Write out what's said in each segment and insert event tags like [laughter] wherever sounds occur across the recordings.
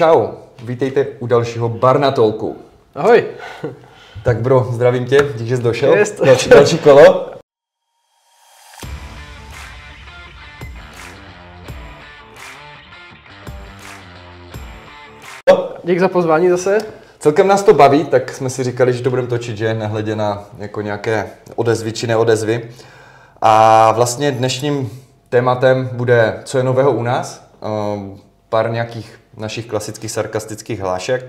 Čau, vítejte u dalšího Barnatolku. Ahoj. Tak bro, zdravím tě, díky, že jsi došel. Jest. Další, další kolo. Dík za pozvání zase. Celkem nás to baví, tak jsme si říkali, že to budeme točit, že nehledě na jako nějaké odezvy či neodezvy. A vlastně dnešním tématem bude, co je nového u nás, Ehm, pár nějakých našich klasických sarkastických hlášek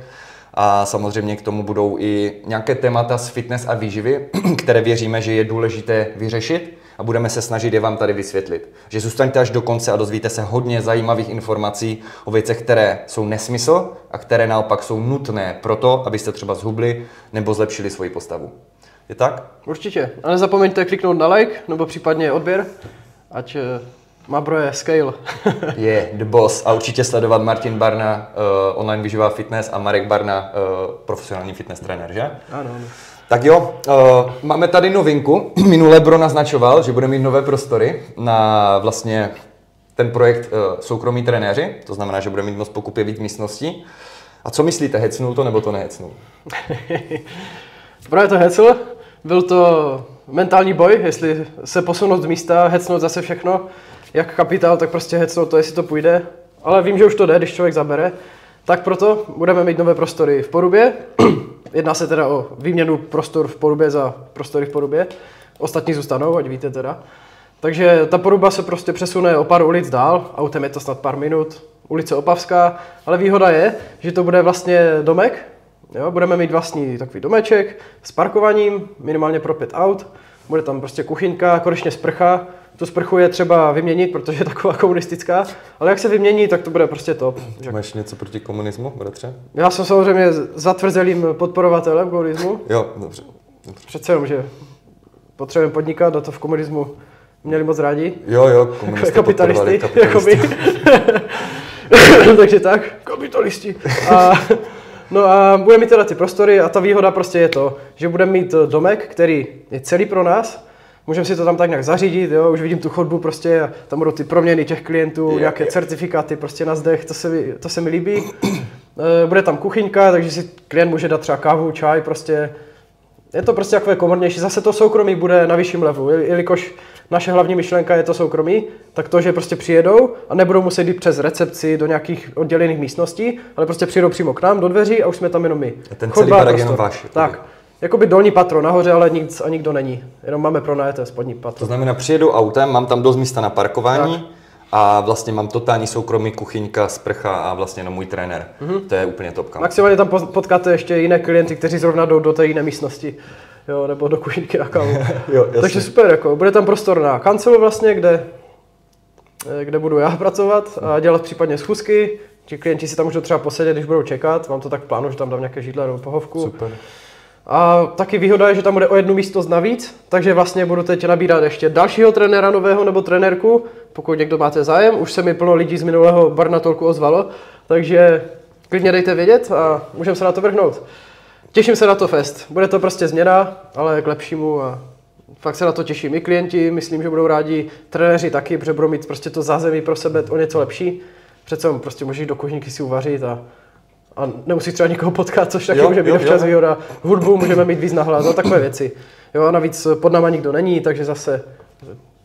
a samozřejmě k tomu budou i nějaké témata z fitness a výživy, [clears throat] které věříme, že je důležité vyřešit a budeme se snažit je vám tady vysvětlit. Že zůstaňte až do konce a dozvíte se hodně zajímavých informací o věcech, které jsou nesmysl a které naopak jsou nutné pro to, abyste třeba zhubli nebo zlepšili svoji postavu. Je tak? Určitě. A nezapomeňte kliknout na like nebo případně odběr, ať eh, má broje scale. [laughs] Je The Boss a určitě sledovat Martin Barna, uh, online vyživá fitness a Marek Barna, uh, profesionální fitness trenér, že? Ano, ano. Tak jo, uh, máme tady novinku. [clears throat] Minule Bro naznačoval, že bude mít nové prostory na vlastně ten projekt uh, soukromí trenéři, to znamená, že bude mít moc pokupě víc místností. A co myslíte, hecnul to nebo to nehecnul? [laughs] Právě to hecl. Byl to mentální boj, jestli se posunout z místa, hecnout zase všechno, jak kapitál, tak prostě hecnout to, jestli to půjde. Ale vím, že už to jde, když člověk zabere. Tak proto budeme mít nové prostory v Porubě. [clears throat] Jedná se teda o výměnu prostor v Porubě za prostory v Porubě. Ostatní zůstanou, ať víte teda. Takže ta Poruba se prostě přesune o pár ulic dál, autem je to snad pár minut, ulice Opavská, ale výhoda je, že to bude vlastně domek, jo? budeme mít vlastní takový domeček s parkovaním, minimálně pro pět aut, bude tam prostě kuchyňka, konečně sprcha, tu sprchu je třeba vyměnit, protože je taková komunistická, ale jak se vymění, tak to bude prostě top. Máš něco proti komunismu, bratře? Já jsem samozřejmě zatvrzelým podporovatelem komunismu. Jo, dobře. dobře. Přece jenom, že potřebujeme podnikat a to v komunismu měli moc rádi. Jo, jo, komunisté kapitalisty, kapitalisty. jakoby. [laughs] Takže tak, kapitalisti. A, no a budeme mít teda ty prostory a ta výhoda prostě je to, že budeme mít domek, který je celý pro nás, můžeme si to tam tak nějak zařídit, jo, už vidím tu chodbu prostě tam budou ty proměny těch klientů, Je, nějaké je. certifikáty prostě na zdech, to se, mi- to se mi líbí. Eh, Bude tam kuchyňka, takže si klient může dát třeba kávu, čaj, prostě je to prostě takové komornější. Zase to soukromí bude na vyšším levelu, jel- jelikož naše hlavní myšlenka je to soukromí, tak to, že prostě přijedou a nebudou muset jít přes recepci do nějakých oddělených místností, ale prostě přijedou přímo k nám do dveří a už jsme tam jenom my. A ten Chodba celý barák prostor. jenom váš. Tak. Jakoby dolní patro nahoře, ale nic a nikdo není. Jenom máme pronajeté spodní To patro. znamená, přijedu autem, mám tam dost místa na parkování a vlastně mám totální soukromí kuchyňka, sprcha a vlastně jenom můj trenér. Mhm. To je úplně topka. Maximálně tam potkáte ještě jiné klienty, kteří zrovna jdou do té jiné místnosti. Jo, nebo do kuchyňky na kávu. [laughs] Jo. Takže super, jako, bude tam prostor na kancelu vlastně, kde, eh, kde budu já [laughs] pracovat a dělat případně schůzky. Ti klienti si tam můžou třeba posedět, když budou čekat. Mám to tak plánu, že tam dám nějaké židle nebo pohovku. Super. A taky výhoda je, že tam bude o jednu místnost navíc, takže vlastně budu teď nabírat ještě dalšího trenéra nového nebo trenérku, pokud někdo máte zájem. Už se mi plno lidí z minulého Barnatolku ozvalo, takže klidně dejte vědět a můžeme se na to vrhnout. Těším se na to fest. Bude to prostě změna, ale k lepšímu a fakt se na to těším. I klienti, myslím, že budou rádi, trenéři taky, protože budou mít prostě to zázemí pro sebe o něco lepší. Přece prostě můžeš do kuchyňky si uvařit a, a nemusíš třeba nikoho potkat, což taky Jo, může být jo, občas jo. výhoda. Hudbu můžeme mít víc nahlas a takové věci. Jo, a navíc pod náma nikdo není, takže zase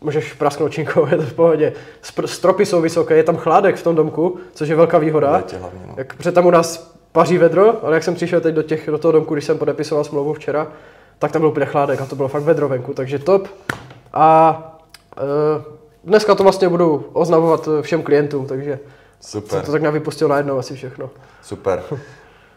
můžeš prasknout činkou, [laughs] je to v pohodě. Spr- stropy jsou vysoké, je tam chládek v tom domku, což je velká výhoda. Hlavně, no. Jak, protože tam u nás paří vedro, ale jak jsem přišel teď do, těch, do toho domku, když jsem podepisoval smlouvu včera, tak tam byl úplně chládek a to bylo fakt vedro venku, takže top. A e, dneska to vlastně budu oznamovat všem klientům, takže Super, jsem to tak vypustil najednou asi všechno. super.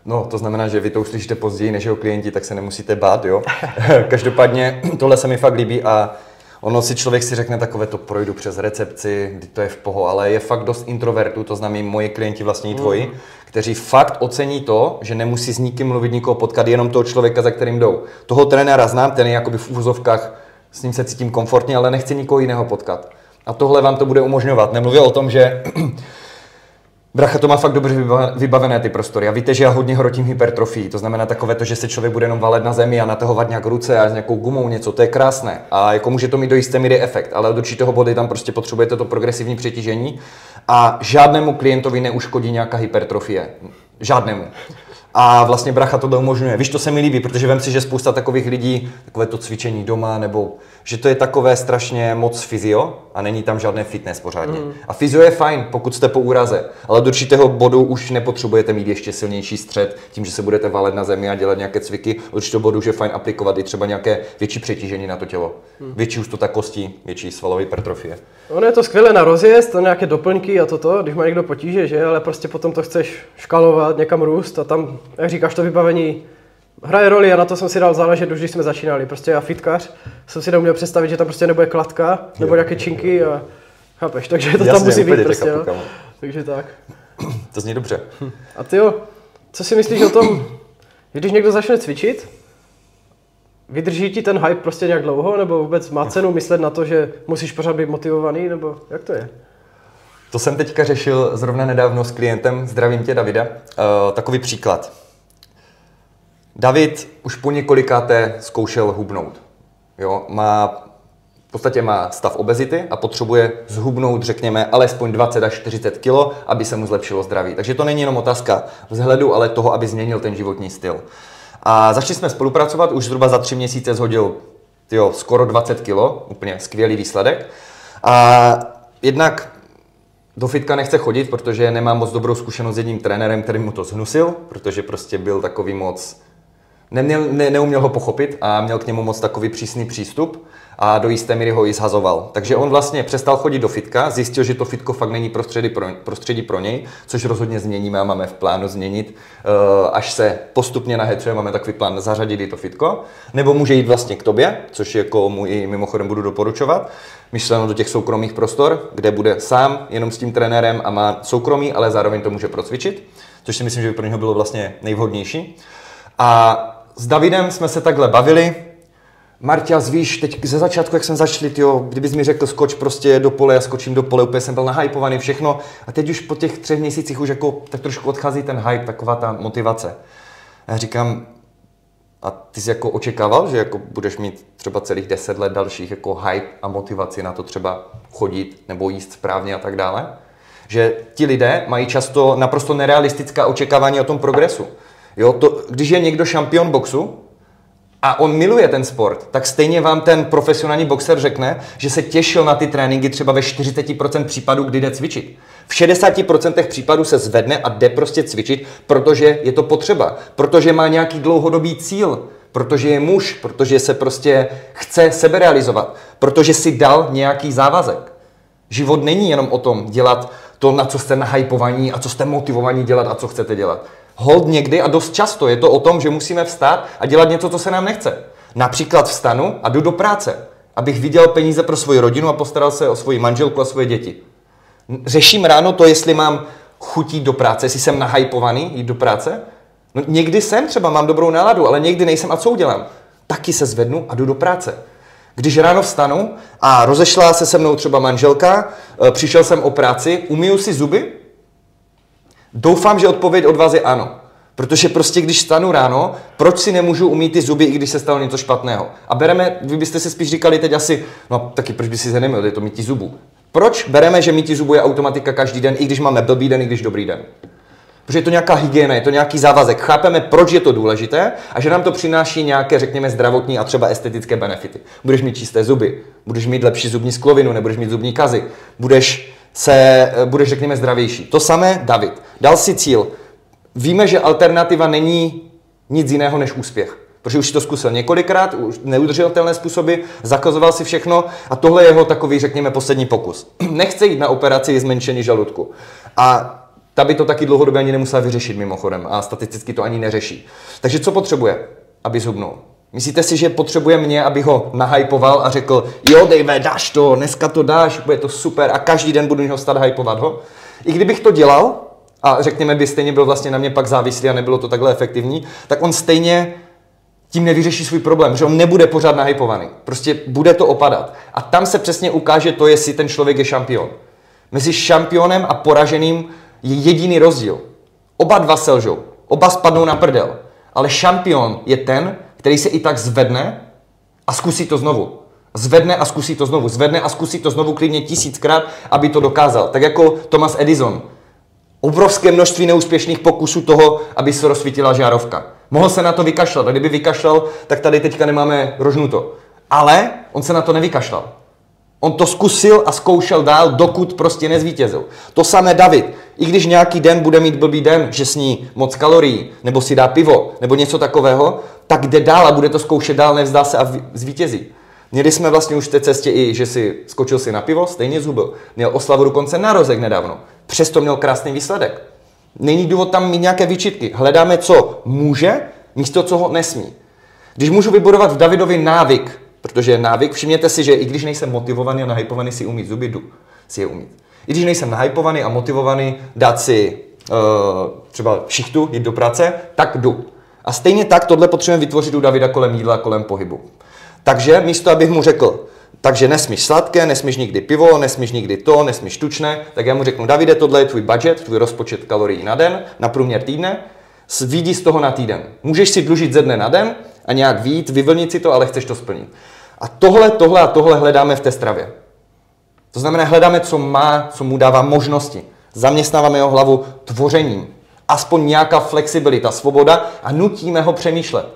No, to znamená, že vy to uslyšíte později než jeho klienti, tak se nemusíte bát, jo. [laughs] Každopádně tohle se mi fakt líbí a ono si člověk si řekne takové, to projdu přes recepci, kdy to je v poho, ale je fakt dost introvertů, to znamená moji klienti vlastně i tvoji, kteří fakt ocení to, že nemusí s nikým mluvit, nikoho potkat, jenom toho člověka, za kterým jdou. Toho trenéra znám, ten je jakoby v úvozovkách, s ním se cítím komfortně, ale nechci nikoho jiného potkat. A tohle vám to bude umožňovat. Nemluvě o tom, že Bracha to má fakt dobře vybavené ty prostory. A víte, že já hodně hrotím hypertrofii. To znamená takové to, že se člověk bude jenom valet na zemi a natahovat nějak ruce a s nějakou gumou něco, to je krásné. A jako může to mít do jisté míry efekt, ale od určitého body tam prostě potřebujete to progresivní přetížení a žádnému klientovi neuškodí nějaká hypertrofie. Žádnému. A vlastně bracha to umožňuje. Víš, to se mi líbí, protože vím si, že spousta takových lidí, takové to cvičení doma, nebo že to je takové strašně moc fyzio a není tam žádné fitness pořádně. Mm. A fyzio je fajn, pokud jste po úraze, ale do určitého bodu už nepotřebujete mít ještě silnější střed, tím, že se budete valet na zemi a dělat nějaké cviky. Do určitého bodu už je fajn aplikovat i třeba nějaké větší přetížení na to tělo. Mm. Větší už to tak kostí, větší svalové hypertrofie. Ono je to skvělé na rozjezd, to nějaké doplňky a toto, když má někdo potíže, že? Ale prostě potom to chceš škalovat, někam růst a tam, jak říkáš, to vybavení hraje roli a na to jsem si dal záležet už, když jsme začínali. Prostě já fitkař jsem si neuměl představit, že tam prostě nebude kladka nebo nějaké činky a chápeš, takže to Jasně, tam musí být prostě, no. Takže tak. To zní dobře. A ty jo, co si myslíš o tom, že když někdo začne cvičit, vydrží ti ten hype prostě nějak dlouho, nebo vůbec má cenu myslet na to, že musíš pořád být motivovaný, nebo jak to je? To jsem teďka řešil zrovna nedávno s klientem, zdravím tě Davida, uh, takový příklad. David už po několikáté zkoušel hubnout. Jo, má, v podstatě má stav obezity a potřebuje zhubnout, řekněme, alespoň 20 až 40 kg, aby se mu zlepšilo zdraví. Takže to není jenom otázka vzhledu, ale toho, aby změnil ten životní styl. A začali jsme spolupracovat, už zhruba za tři měsíce zhodil tyjo, skoro 20 kg, úplně skvělý výsledek. A jednak do fitka nechce chodit, protože nemá moc dobrou zkušenost s jedním trenérem, který mu to zhnusil, protože prostě byl takový moc neměl, ne, neuměl ho pochopit a měl k němu moc takový přísný přístup a do jisté míry ho i zhazoval. Takže on vlastně přestal chodit do fitka, zjistil, že to fitko fakt není prostředí pro, prostředí pro něj, což rozhodně změníme a máme v plánu změnit, uh, až se postupně nahecuje, máme takový plán zařadit i to fitko, nebo může jít vlastně k tobě, což jako mu i mimochodem budu doporučovat, myšleno do těch soukromých prostor, kde bude sám, jenom s tím trenérem a má soukromí, ale zároveň to může procvičit, což si myslím, že by pro něho bylo vlastně nejvhodnější. A s Davidem jsme se takhle bavili. Martia, víš, teď ze začátku, jak jsem začali, tyjo, kdybys mi řekl, skoč prostě do pole, já skočím do pole, úplně jsem byl nahypovaný, všechno. A teď už po těch třech měsících už jako tak trošku odchází ten hype, taková ta motivace. A já říkám, a ty jsi jako očekával, že jako budeš mít třeba celých deset let dalších jako hype a motivaci na to třeba chodit nebo jíst správně a tak dále? Že ti lidé mají často naprosto nerealistická očekávání o tom progresu. Jo, to, když je někdo šampion boxu a on miluje ten sport, tak stejně vám ten profesionální boxer řekne, že se těšil na ty tréninky třeba ve 40% případů, kdy jde cvičit. V 60% případů se zvedne a jde prostě cvičit, protože je to potřeba, protože má nějaký dlouhodobý cíl, protože je muž, protože se prostě chce sebe realizovat, protože si dal nějaký závazek. Život není jenom o tom dělat to, na co jste nahypovaní a co jste motivovaní dělat a co chcete dělat hold někdy a dost často je to o tom, že musíme vstát a dělat něco, co se nám nechce. Například vstanu a jdu do práce, abych viděl peníze pro svoji rodinu a postaral se o svoji manželku a svoje děti. Řeším ráno to, jestli mám chutí do práce, jestli jsem nahypovaný jít do práce. No, někdy jsem třeba, mám dobrou náladu, ale někdy nejsem a co udělám? Taky se zvednu a jdu do práce. Když ráno vstanu a rozešla se se mnou třeba manželka, e, přišel jsem o práci, umiju si zuby, Doufám, že odpověď od vás je ano. Protože prostě když stanu ráno, proč si nemůžu umít ty zuby, i když se stalo něco špatného? A bereme, vy byste si spíš říkali teď asi, no taky proč by si se neměl, je to mítí zubů. Proč bereme, že mítí zubů je automatika každý den, i když máme blbý den, i když dobrý den? Protože je to nějaká hygiena, je to nějaký závazek. Chápeme, proč je to důležité a že nám to přináší nějaké, řekněme, zdravotní a třeba estetické benefity. Budeš mít čisté zuby, budeš mít lepší zubní sklovinu, nebudeš mít zubní kazy, budeš se eh, budeš, řekněme, zdravější. To samé David. Dal si cíl. Víme, že alternativa není nic jiného než úspěch. Protože už si to zkusil několikrát, už neudržitelné způsoby, zakazoval si všechno a tohle je jeho takový, řekněme, poslední pokus. [clears throat] Nechce jít na operaci zmenšení žaludku. A ta by to taky dlouhodobě ani nemusela vyřešit mimochodem a statisticky to ani neřeší. Takže co potřebuje, aby zhubnul? Myslíte si, že potřebuje mě, aby ho nahypoval a řekl, jo, Dave, dáš to, dneska to dáš, bude to super a každý den budu ho stát hypovat ho? I kdybych to dělal, a řekněme by stejně byl vlastně na mě pak závislý a nebylo to takhle efektivní, tak on stejně tím nevyřeší svůj problém, že on nebude pořád nahypovaný. Prostě bude to opadat. A tam se přesně ukáže to, jestli ten člověk je šampion. Mezi šampionem a poraženým je jediný rozdíl. Oba dva selžou, oba spadnou na prdel, ale šampion je ten, který se i tak zvedne a zkusí to znovu. Zvedne a zkusí to znovu, zvedne a zkusí to znovu klidně tisíckrát, aby to dokázal. Tak jako Thomas Edison. Obrovské množství neúspěšných pokusů toho, aby se rozsvítila žárovka. Mohl se na to vykašlat a kdyby vykašlal, tak tady teďka nemáme rožnuto. Ale on se na to nevykašlal. On to zkusil a zkoušel dál, dokud prostě nezvítězil. To samé David. I když nějaký den bude mít blbý den, že sní moc kalorií, nebo si dá pivo, nebo něco takového, tak jde dál a bude to zkoušet dál, nevzdá se a zvítězí. Měli jsme vlastně už v té cestě i, že si skočil si na pivo, stejně zubil. Měl oslavu dokonce narozek nedávno. Přesto měl krásný výsledek. Není důvod tam mít nějaké výčitky. Hledáme, co může, místo co ho nesmí. Když můžu vybudovat v Davidovi návyk, protože návyk, všimněte si, že i když nejsem motivovaný a nahypovaný si umít zuby, jdu si je umít. I když nejsem nahypovaný a motivovaný dát si uh, třeba šichtu, jít do práce, tak jdu. A stejně tak tohle potřebujeme vytvořit u Davida kolem jídla, kolem pohybu. Takže místo, abych mu řekl, takže nesmíš sladké, nesmíš nikdy pivo, nesmíš nikdy to, nesmíš tučné, tak já mu řeknu, Davide, tohle je tvůj budget, tvůj rozpočet kalorií na den, na průměr týdne, vidí z toho na týden. Můžeš si dlužit ze dne na den a nějak vít, vyvlnit si to, ale chceš to splnit. A tohle, tohle a tohle hledáme v té stravě. To znamená, hledáme, co má, co mu dává možnosti. Zaměstnáváme jeho hlavu tvořením. Aspoň nějaká flexibilita, svoboda a nutíme ho přemýšlet.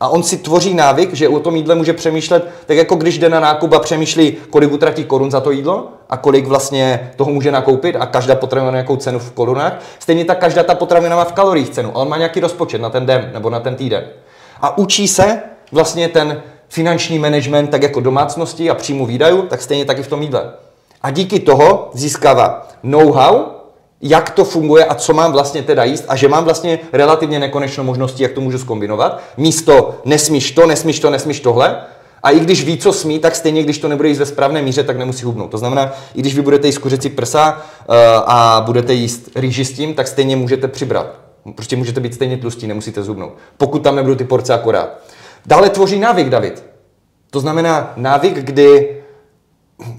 A on si tvoří návyk, že o tom jídle může přemýšlet, tak jako když jde na nákup a přemýšlí, kolik utratí korun za to jídlo a kolik vlastně toho může nakoupit a každá potravina má nějakou cenu v korunách. Stejně tak každá ta potravina má v kaloriích cenu, ale on má nějaký rozpočet na ten den nebo na ten týden. A učí se vlastně ten finanční management tak jako domácnosti a příjmu výdajů, tak stejně tak i v tom jídle. A díky toho získává know-how, jak to funguje a co mám vlastně teda jíst a že mám vlastně relativně nekonečnou možností, jak to můžu skombinovat. Místo nesmíš to, nesmíš to, nesmíš tohle. A i když ví, co smí, tak stejně, když to nebude jíst ve správné míře, tak nemusí hubnout. To znamená, i když vy budete jíst kuřecí prsa uh, a budete jíst rýži s tím, tak stejně můžete přibrat. Prostě můžete být stejně tlustí, nemusíte zhubnout. Pokud tam nebudou ty porce akorát. Dále tvoří návyk, David. To znamená návyk, kdy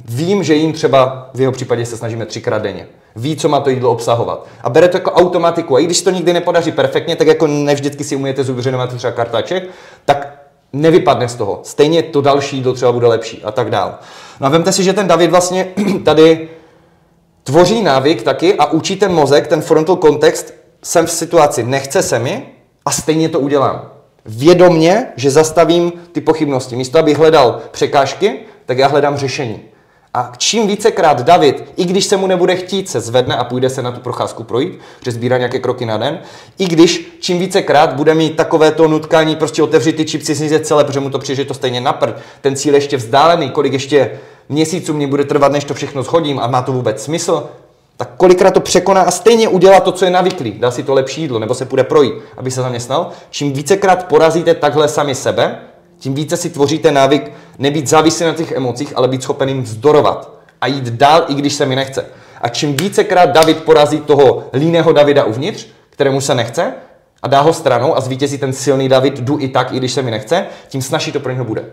vím, že jim třeba v jeho případě se snažíme třikrát denně ví, co má to jídlo obsahovat. A bere to jako automatiku. A i když to nikdy nepodaří perfektně, tak jako nevždycky si umíte zubřenovat třeba kartáček, tak nevypadne z toho. Stejně to další jídlo třeba bude lepší a tak dál. No a vemte si, že ten David vlastně [clears throat] tady tvoří návyk taky a učí ten mozek, ten frontal kontext, jsem v situaci, nechce se mi a stejně to udělám. Vědomně, že zastavím ty pochybnosti. Místo, abych hledal překážky, tak já hledám řešení. A čím vícekrát David, i když se mu nebude chtít, se zvedne a půjde se na tu procházku projít, že sbírá nějaké kroky na den, i když čím vícekrát bude mít takové to nutkání, prostě otevřít ty čipsy, snízet celé, protože mu to přijde to stejně napr, ten cíl ještě vzdálený, kolik ještě měsíců mě bude trvat, než to všechno schodím a má to vůbec smysl, tak kolikrát to překoná a stejně udělá to, co je navyklý. Dá si to lepší jídlo, nebo se půjde projít, aby se zaměstnal. Čím vícekrát porazíte takhle sami sebe, tím více si tvoříte návyk nebýt závislý na těch emocích, ale být schopen jim vzdorovat a jít dál, i když se mi nechce. A čím vícekrát David porazí toho líného Davida uvnitř, kterému se nechce, a dá ho stranou a zvítězí ten silný David, jdu i tak, i když se mi nechce, tím snaží to pro něho bude.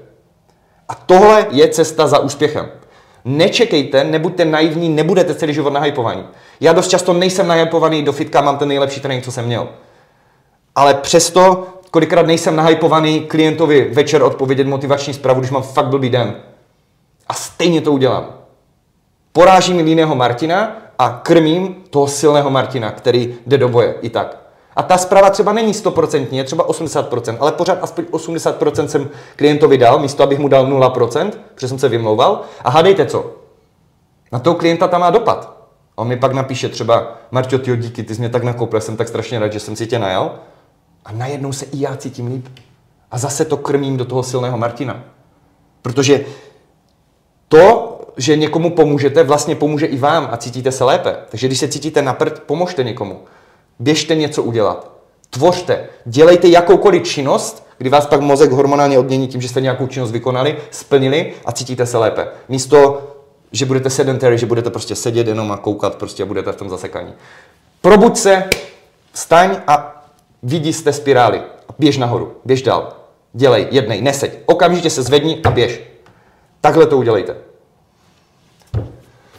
A tohle je cesta za úspěchem. Nečekejte, nebuďte naivní, nebudete celý život nahypovaní. Já dost často nejsem nahypovaný, do fitka mám ten nejlepší trénink, co jsem měl. Ale přesto Kolikrát nejsem nahypovaný klientovi večer odpovědět motivační zprávu, když mám fakt blbý den. A stejně to udělám. Porážím jiného Martina a krmím toho silného Martina, který jde do boje i tak. A ta zpráva třeba není 100%, je třeba 80%, ale pořád aspoň 80% jsem klientovi dal, místo abych mu dal 0%, protože jsem se vymlouval. A hádejte co? Na toho klienta tam má dopad. On mi pak napíše třeba, Marťo, ty díky, ty jsi mě tak nakoupil, jsem tak strašně rád, že jsem si tě najal. A najednou se i já cítím líp. A zase to krmím do toho silného Martina. Protože to, že někomu pomůžete, vlastně pomůže i vám a cítíte se lépe. Takže když se cítíte na prd, pomožte někomu. Běžte něco udělat. Tvořte. Dělejte jakoukoliv činnost, kdy vás pak mozek hormonálně odmění tím, že jste nějakou činnost vykonali, splnili a cítíte se lépe. Místo, že budete sedentary, že budete prostě sedět jenom a koukat prostě a budete v tom zasekaní. Probuď se, vstaň a vidí z té spirály běž nahoru, běž dál. Dělej, jednej, neseď. Okamžitě se zvedni a běž. Takhle to udělejte.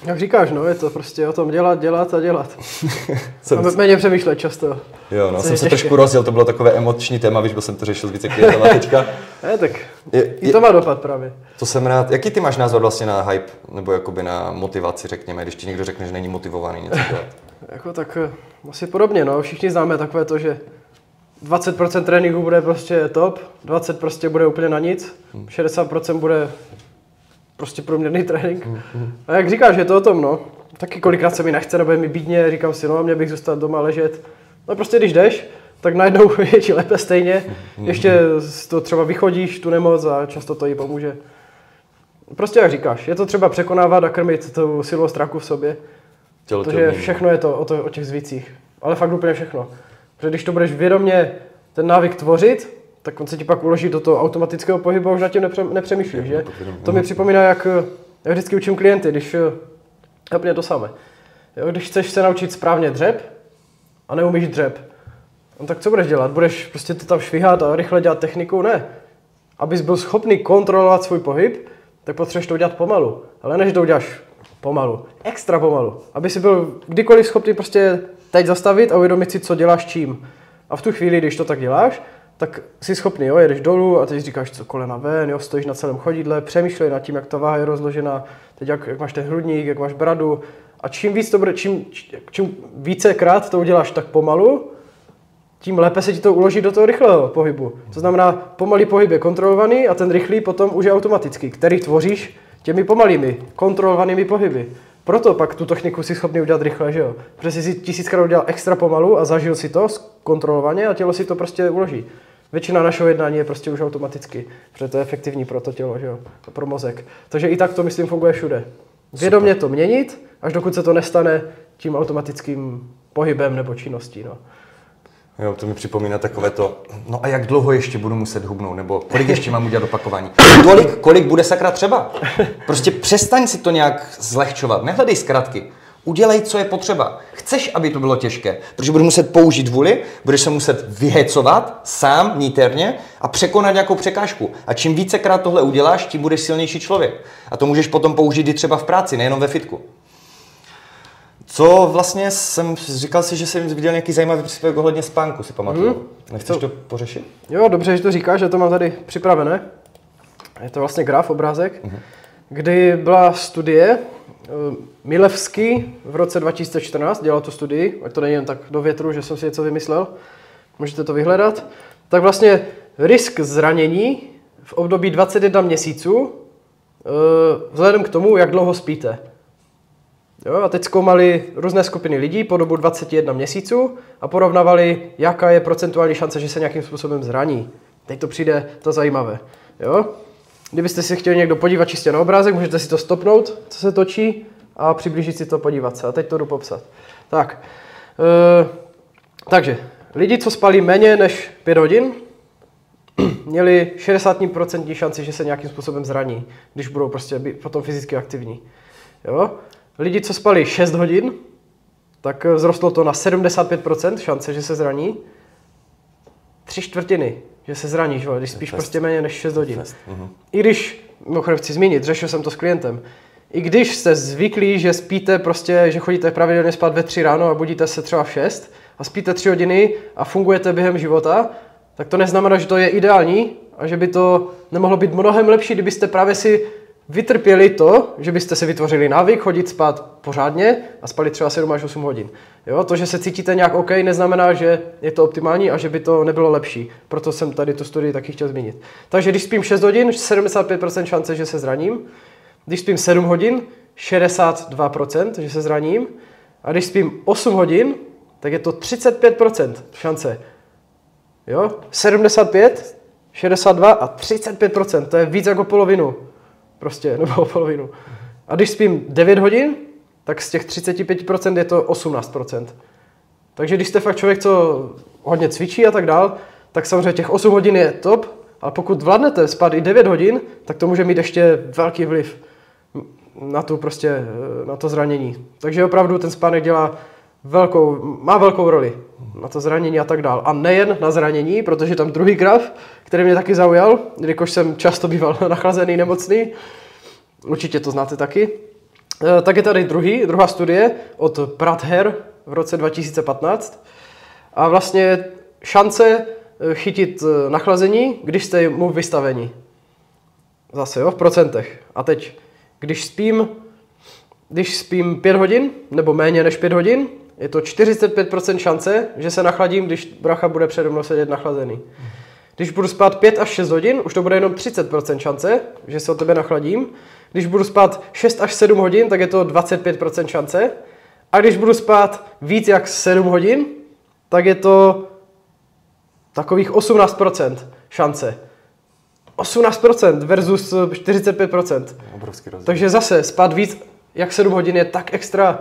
Jak říkáš, no, je to prostě o tom dělat, dělat a dělat. [laughs] Jsem- A méně přemýšlet často. Jo, no, jsem se těžké. trošku rozděl, to bylo takové emoční téma, víš, byl jsem to řešil s více klientama teďka. [laughs] Ne, tak Je, i je, to má dopad právě. to jsem rád. Jaký ty máš názor vlastně na hype, nebo jakoby na motivaci, řekněme, když ti někdo řekne, že není motivovaný něco dělat? [laughs] Jako tak eh, asi podobně, no. Všichni známe takové to, že 20% tréninku bude prostě top, 20% prostě bude úplně na nic, 60% bude prostě průměrný trénink. A jak říkáš, je to o tom, no. Taky kolikrát se mi nechce, nebo je mi bídně, říkám si, no, měl bych zůstat doma ležet. No prostě když jdeš, tak najednou [laughs] je ti lépe stejně. Ještě z to třeba vychodíš tu nemoc a často to jí pomůže. Prostě jak říkáš, je to třeba překonávat a krmit tu silu strachu v sobě. Tělo tě Protože všechno je to o, to o těch zvících. Ale fakt úplně všechno. Protože když to budeš vědomě ten návyk tvořit, tak on se ti pak uloží do toho automatického pohybu a už nad tím nepře, nepřemýšlíš, že? To mi připomíná, jak, jak vždycky učím klienty, když eh, úplně to samé. Jo, když chceš se naučit správně dřep a neumíš dřep, no tak co budeš dělat? Budeš prostě to tam švihat a rychle dělat techniku? Ne. Abys byl schopný kontrolovat svůj pohyb, tak potřebuješ to udělat pomalu. Ale než to uděláš pomalu, extra pomalu. Aby si byl kdykoliv schopný prostě teď zastavit a uvědomit si, co děláš čím. A v tu chvíli, když to tak děláš, tak jsi schopný, jo, jedeš dolů a teď říkáš, co kolena ven, jo, stojíš na celém chodidle, přemýšlej nad tím, jak ta váha je rozložena, teď jak, jak máš ten hrudník, jak máš bradu. A čím víc to bude, čím, čím vícekrát to uděláš tak pomalu, tím lépe se ti to uloží do toho rychlého pohybu. To znamená, pomalý pohyb je kontrolovaný a ten rychlý potom už je automatický, který tvoříš těmi pomalými, kontrolovanými pohyby. Proto pak tu techniku si schopný udělat rychle, že jo? Protože jsi si tisíckrát udělal extra pomalu a zažil si to kontrolovaně a tělo si to prostě uloží. Většina našeho jednání je prostě už automaticky, protože to je efektivní pro to tělo, že jo? A pro mozek. Takže i tak to, myslím, funguje všude. Vědomě to měnit, až dokud se to nestane tím automatickým pohybem nebo činností. No. Jo, to mi připomíná takové to, no a jak dlouho ještě budu muset hubnout, nebo kolik ještě mám udělat opakování. Tolik, kolik bude sakra třeba. Prostě přestaň si to nějak zlehčovat, nehledej zkratky. Udělej, co je potřeba. Chceš, aby to bylo těžké, protože budeš muset použít vůli, budeš se muset vyhecovat sám, niterně a překonat nějakou překážku. A čím vícekrát tohle uděláš, tím budeš silnější člověk. A to můžeš potom použít i třeba v práci, nejenom ve fitku. Co vlastně jsem říkal si, že jsem viděl nějaký zajímavý příspěvek ohledně spánku, si pamatuju. Hmm. Nechceš to pořešit? Jo, dobře, že to říkáš, že to mám tady připravené. Je to vlastně graf, obrázek, kdy byla studie, eh, Milevský v roce 2014 dělal tu studii, ať to není jen tak do větru, že jsem si něco vymyslel, můžete to vyhledat. Tak vlastně risk zranění v období 21 měsíců eh, vzhledem k tomu, jak dlouho spíte. Jo, a teď zkoumali různé skupiny lidí po dobu 21 měsíců a porovnávali, jaká je procentuální šance, že se nějakým způsobem zraní. Teď to přijde to zajímavé. Jo? Kdybyste si chtěli někdo podívat čistě na obrázek, můžete si to stopnout, co se točí, a přiblížit si to, podívat se. A teď to jdu popsat. Tak, e, takže, lidi, co spali méně než 5 hodin, [clears throat] měli 60% šanci, že se nějakým způsobem zraní, když budou prostě být potom fyzicky aktivní. Jo? Lidi, co spali 6 hodin, tak eh, vzrostlo to na 75% šance, že se zraní. Tři čtvrtiny, že se zraníš, vole, když spíš fest. prostě méně než 6 hodin. Fest, mhm. I když, mimochodem chci zmínit, řešil jsem to s klientem, i když jste zvyklí, že spíte prostě, že chodíte pravidelně spát ve 3 ráno a budíte se třeba v 6 a spíte 3 hodiny a fungujete během života, tak to neznamená, že to je ideální a že by to nemohlo být mnohem lepší, kdybyste právě si vytrpěli to, že byste si vytvořili návyk chodit spát pořádně a spali třeba 7 až 8 hodin. Jo, to, že se cítíte nějak OK, neznamená, že je to optimální a že by to nebylo lepší. Proto jsem tady tu studii taky chtěl zmínit. Takže když spím 6 hodin, 75% šance, že se zraním. Když spím 7 hodin, 62%, že se zraním. A když spím 8 hodin, tak je to 35% šance. Jo? 75, 62 a 35%, to je víc jako polovinu. Prostě, [laughs] nebo o polovinu. A když spím 9 hodin, tak z těch 35% je to 18%. Takže když jste fakt člověk, co hodně cvičí a tak dál, tak samozřejmě těch 8 hodin je top, ale pokud vládnete spát i 9 hodin, tak to může mít ještě velký vliv na tu prostě, eh, na to zranění. Takže opravdu ten spánek dělá velkou, má velkou roli na to zranění a tak dál. A nejen na zranění, protože tam druhý graf, který mě taky zaujal, jelikož jsem často býval [laughs] nachlazený, nemocný, určitě to znáte taky, Eh, tak je tady druhý, druhá studie od Prather v roce 2015. A vlastně šance eh, chytit eh, nachlazení, když jste mu vystavení. Zase jo, v procentech. A teď, když spím, když spím 5 hodin, nebo méně než 5 hodin, je to 45% šance, že se nachladím, když bracha bude přede mnou sedět nachlazený. Když budu spát 5 až 6 hodin, už to bude jenom 30% šance, že se o tebe nachladím. Když budu spát 6 až 7 hodin, tak je to 25% šance. A když budu spát víc jak 7 hodin, tak je to takových 18% šance. 18% versus 45%. Obrovský rozdíl. Takže zase spát víc jak 7 hodin je tak extra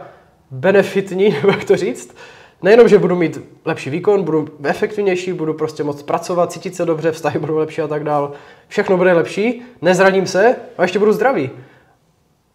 benefitní, [laughs] nebo jak to říct. Nejenom, že budu mít lepší výkon, budu efektivnější, budu prostě moc pracovat, cítit se dobře, vztahy budou lepší a tak dál. Všechno bude lepší, nezraním se a ještě budu zdravý.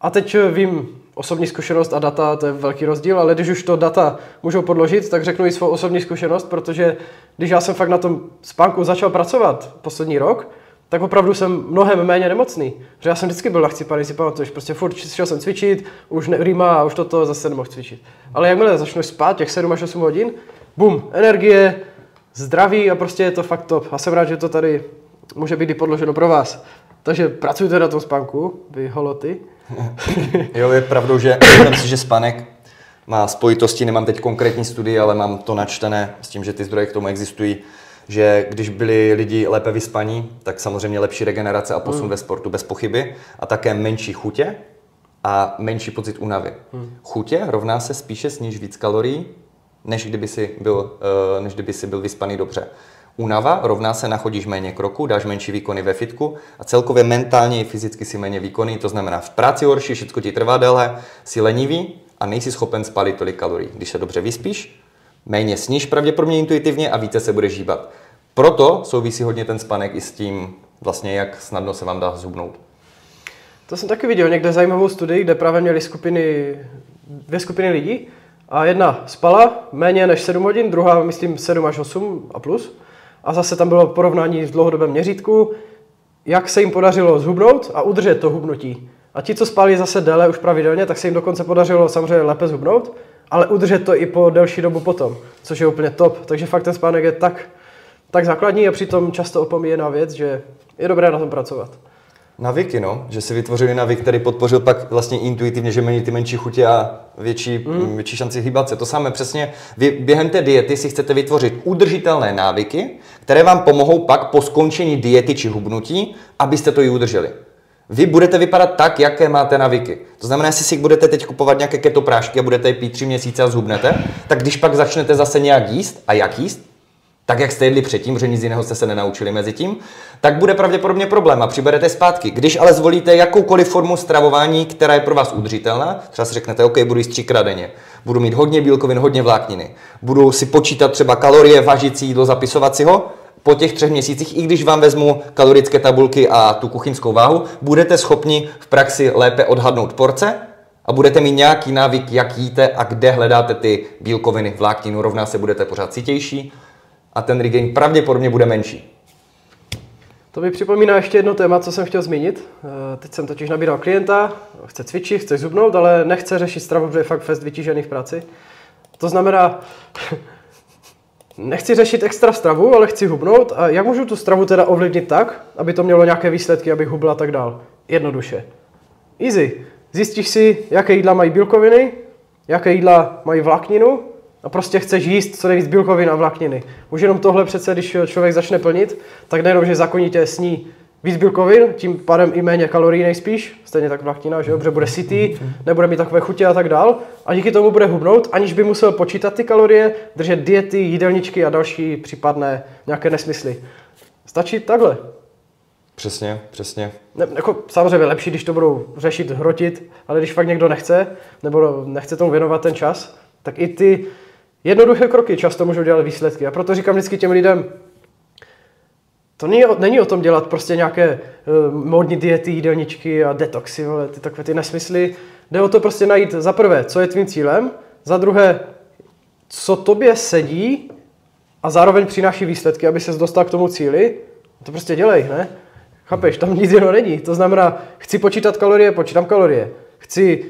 A teď vím, osobní zkušenost a data, to je velký rozdíl, ale když už to data můžou podložit, tak řeknu i svou osobní zkušenost, protože když já jsem fakt na tom spánku začal pracovat poslední rok, tak opravdu jsem mnohem méně nemocný. Že já jsem vždycky byl nachcipaný, si pamatuješ, prostě furt šel jsem cvičit, už ne, rýma a už toto zase nemohl cvičit. Ale jakmile začnu spát těch 7 až 8 hodin, bum, energie, zdraví a prostě je to fakt top. A jsem rád, že to tady může být i podloženo pro vás. Takže pracujte na tom spánku, vy holoty. [laughs] jo, je pravdou, že [coughs] myslím si, že spánek má spojitosti, nemám teď konkrétní studii, ale mám to načtené s tím, že ty zdroje k tomu existují, že když byli lidi lépe vyspaní, tak samozřejmě lepší regenerace a posun mm. ve sportu bez pochyby a také menší chutě a menší pocit únavy. Mm. Chutě rovná se spíše sníž víc kalorií, než kdyby si byl, eh, než kdyby si byl vyspaný dobře. Únava rovná se nachodíš méně kroků, dáš menší výkony ve fitku a celkově mentálně i fyzicky si méně výkony, to znamená v práci horší, všechno ti trvá déle, si lenivý a nejsi schopen spalit tolik kalorií. Když se dobře vyspíš, méně sníš pravděpodobně intuitivně a více se budeš žíbat. Proto souvisí hodně ten spanek i s tím, vlastně jak snadno se vám dá zhubnout. To jsem taky viděl někde zajímavou studii, kde právě měli skupiny, dvě skupiny lidí a jedna spala méně než 7 hodin, druhá myslím 7 až 8 a plus. A zase tam bylo porovnání v dlouhodobém měřítku, jak se jim podařilo zhubnout a udržet to hubnutí. A ti, co spali zase déle už pravidelně, tak se jim dokonce podařilo samozřejmě lépe zhubnout, ale udržet to i po delší dobu potom, což je úplně top. Takže fakt ten spánek je tak, tak základní a přitom často opomíjená věc, že je dobré na tom pracovat. Navyky, no, že si vytvořili navyk, který podpořil pak vlastně intuitivně, že mají ty menší chutě a větší, mm. větší šanci hýbat se. To samé přesně, vy během té diety si chcete vytvořit udržitelné návyky, které vám pomohou pak po skončení diety či hubnutí, abyste to i udrželi. Vy budete vypadat tak, jaké máte navyky. To znamená, jestli si budete teď kupovat nějaké keto prášky a budete je pít tři měsíce a zhubnete, tak když pak začnete zase nějak jíst a jak jíst, tak jak jste jedli předtím, že nic jiného jste se nenaučili mezi tím, tak bude pravděpodobně problém a přiberete zpátky. Když ale zvolíte jakoukoliv formu stravování, která je pro vás udržitelná, třeba si řeknete, OK, budu jíst třikrát denně, budu mít hodně bílkovin, hodně vlákniny, budu si počítat třeba kalorie, važit si jídlo, zapisovat si ho, po těch třech měsících, i když vám vezmu kalorické tabulky a tu kuchyňskou váhu, budete schopni v praxi lépe odhadnout porce a budete mít nějaký návyk, jak jíte a kde hledáte ty bílkoviny, vlákninu, rovná se budete pořád citější a ten regain pravděpodobně bude menší. To mi připomíná ještě jedno téma, co jsem chtěl zmínit. Eh, teď jsem totiž nabíral klienta, chce cvičit, chce zubnout, ale nechce řešit stravu, protože je fakt fest vytížený v práci. To znamená, [laughs] nechci řešit extra stravu, ale chci hubnout. A jak můžu tu stravu teda ovlivnit tak, aby to mělo nějaké výsledky, abych hubla a tak dál? Jednoduše. Easy. Zjistíš si, jaké jídla mají bílkoviny, jaké jídla mají vlákninu a prostě chceš jíst co nejvíc bílkovin a vlákniny. Už jenom tohle přece, když člověk začne plnit, tak nejenom, že zakonitě sní víc bílkovin, tím pádem i méně kalorií nejspíš, stejně tak vláknina, že dobře bude sytý, nebude mít takové chutě a tak dál. A díky tomu bude hubnout, aniž by musel počítat ty kalorie, držet diety, jídelníčky a další případné nějaké nesmysly. Stačí takhle. Přesně, přesně. Ne, jako, samozřejmě lepší, když to budou řešit, hrotit, ale když fakt někdo nechce, nebo nechce tomu věnovat ten čas, tak i ty jednoduché kroky často můžou dělat výsledky. A proto říkám vždycky těm lidem, to není, není o tom dělat prostě nějaké uh, módní diety, jídelníčky a detoxy, vole, ty takové ty nesmysly. Jde o to prostě najít za prvé, co je tvým cílem, za druhé, co tobě sedí a zároveň přináší výsledky, aby se dostal k tomu cíli. To prostě dělej, ne? Chápeš, tam nic jiného není. To znamená, chci počítat kalorie, počítám kalorie. Chci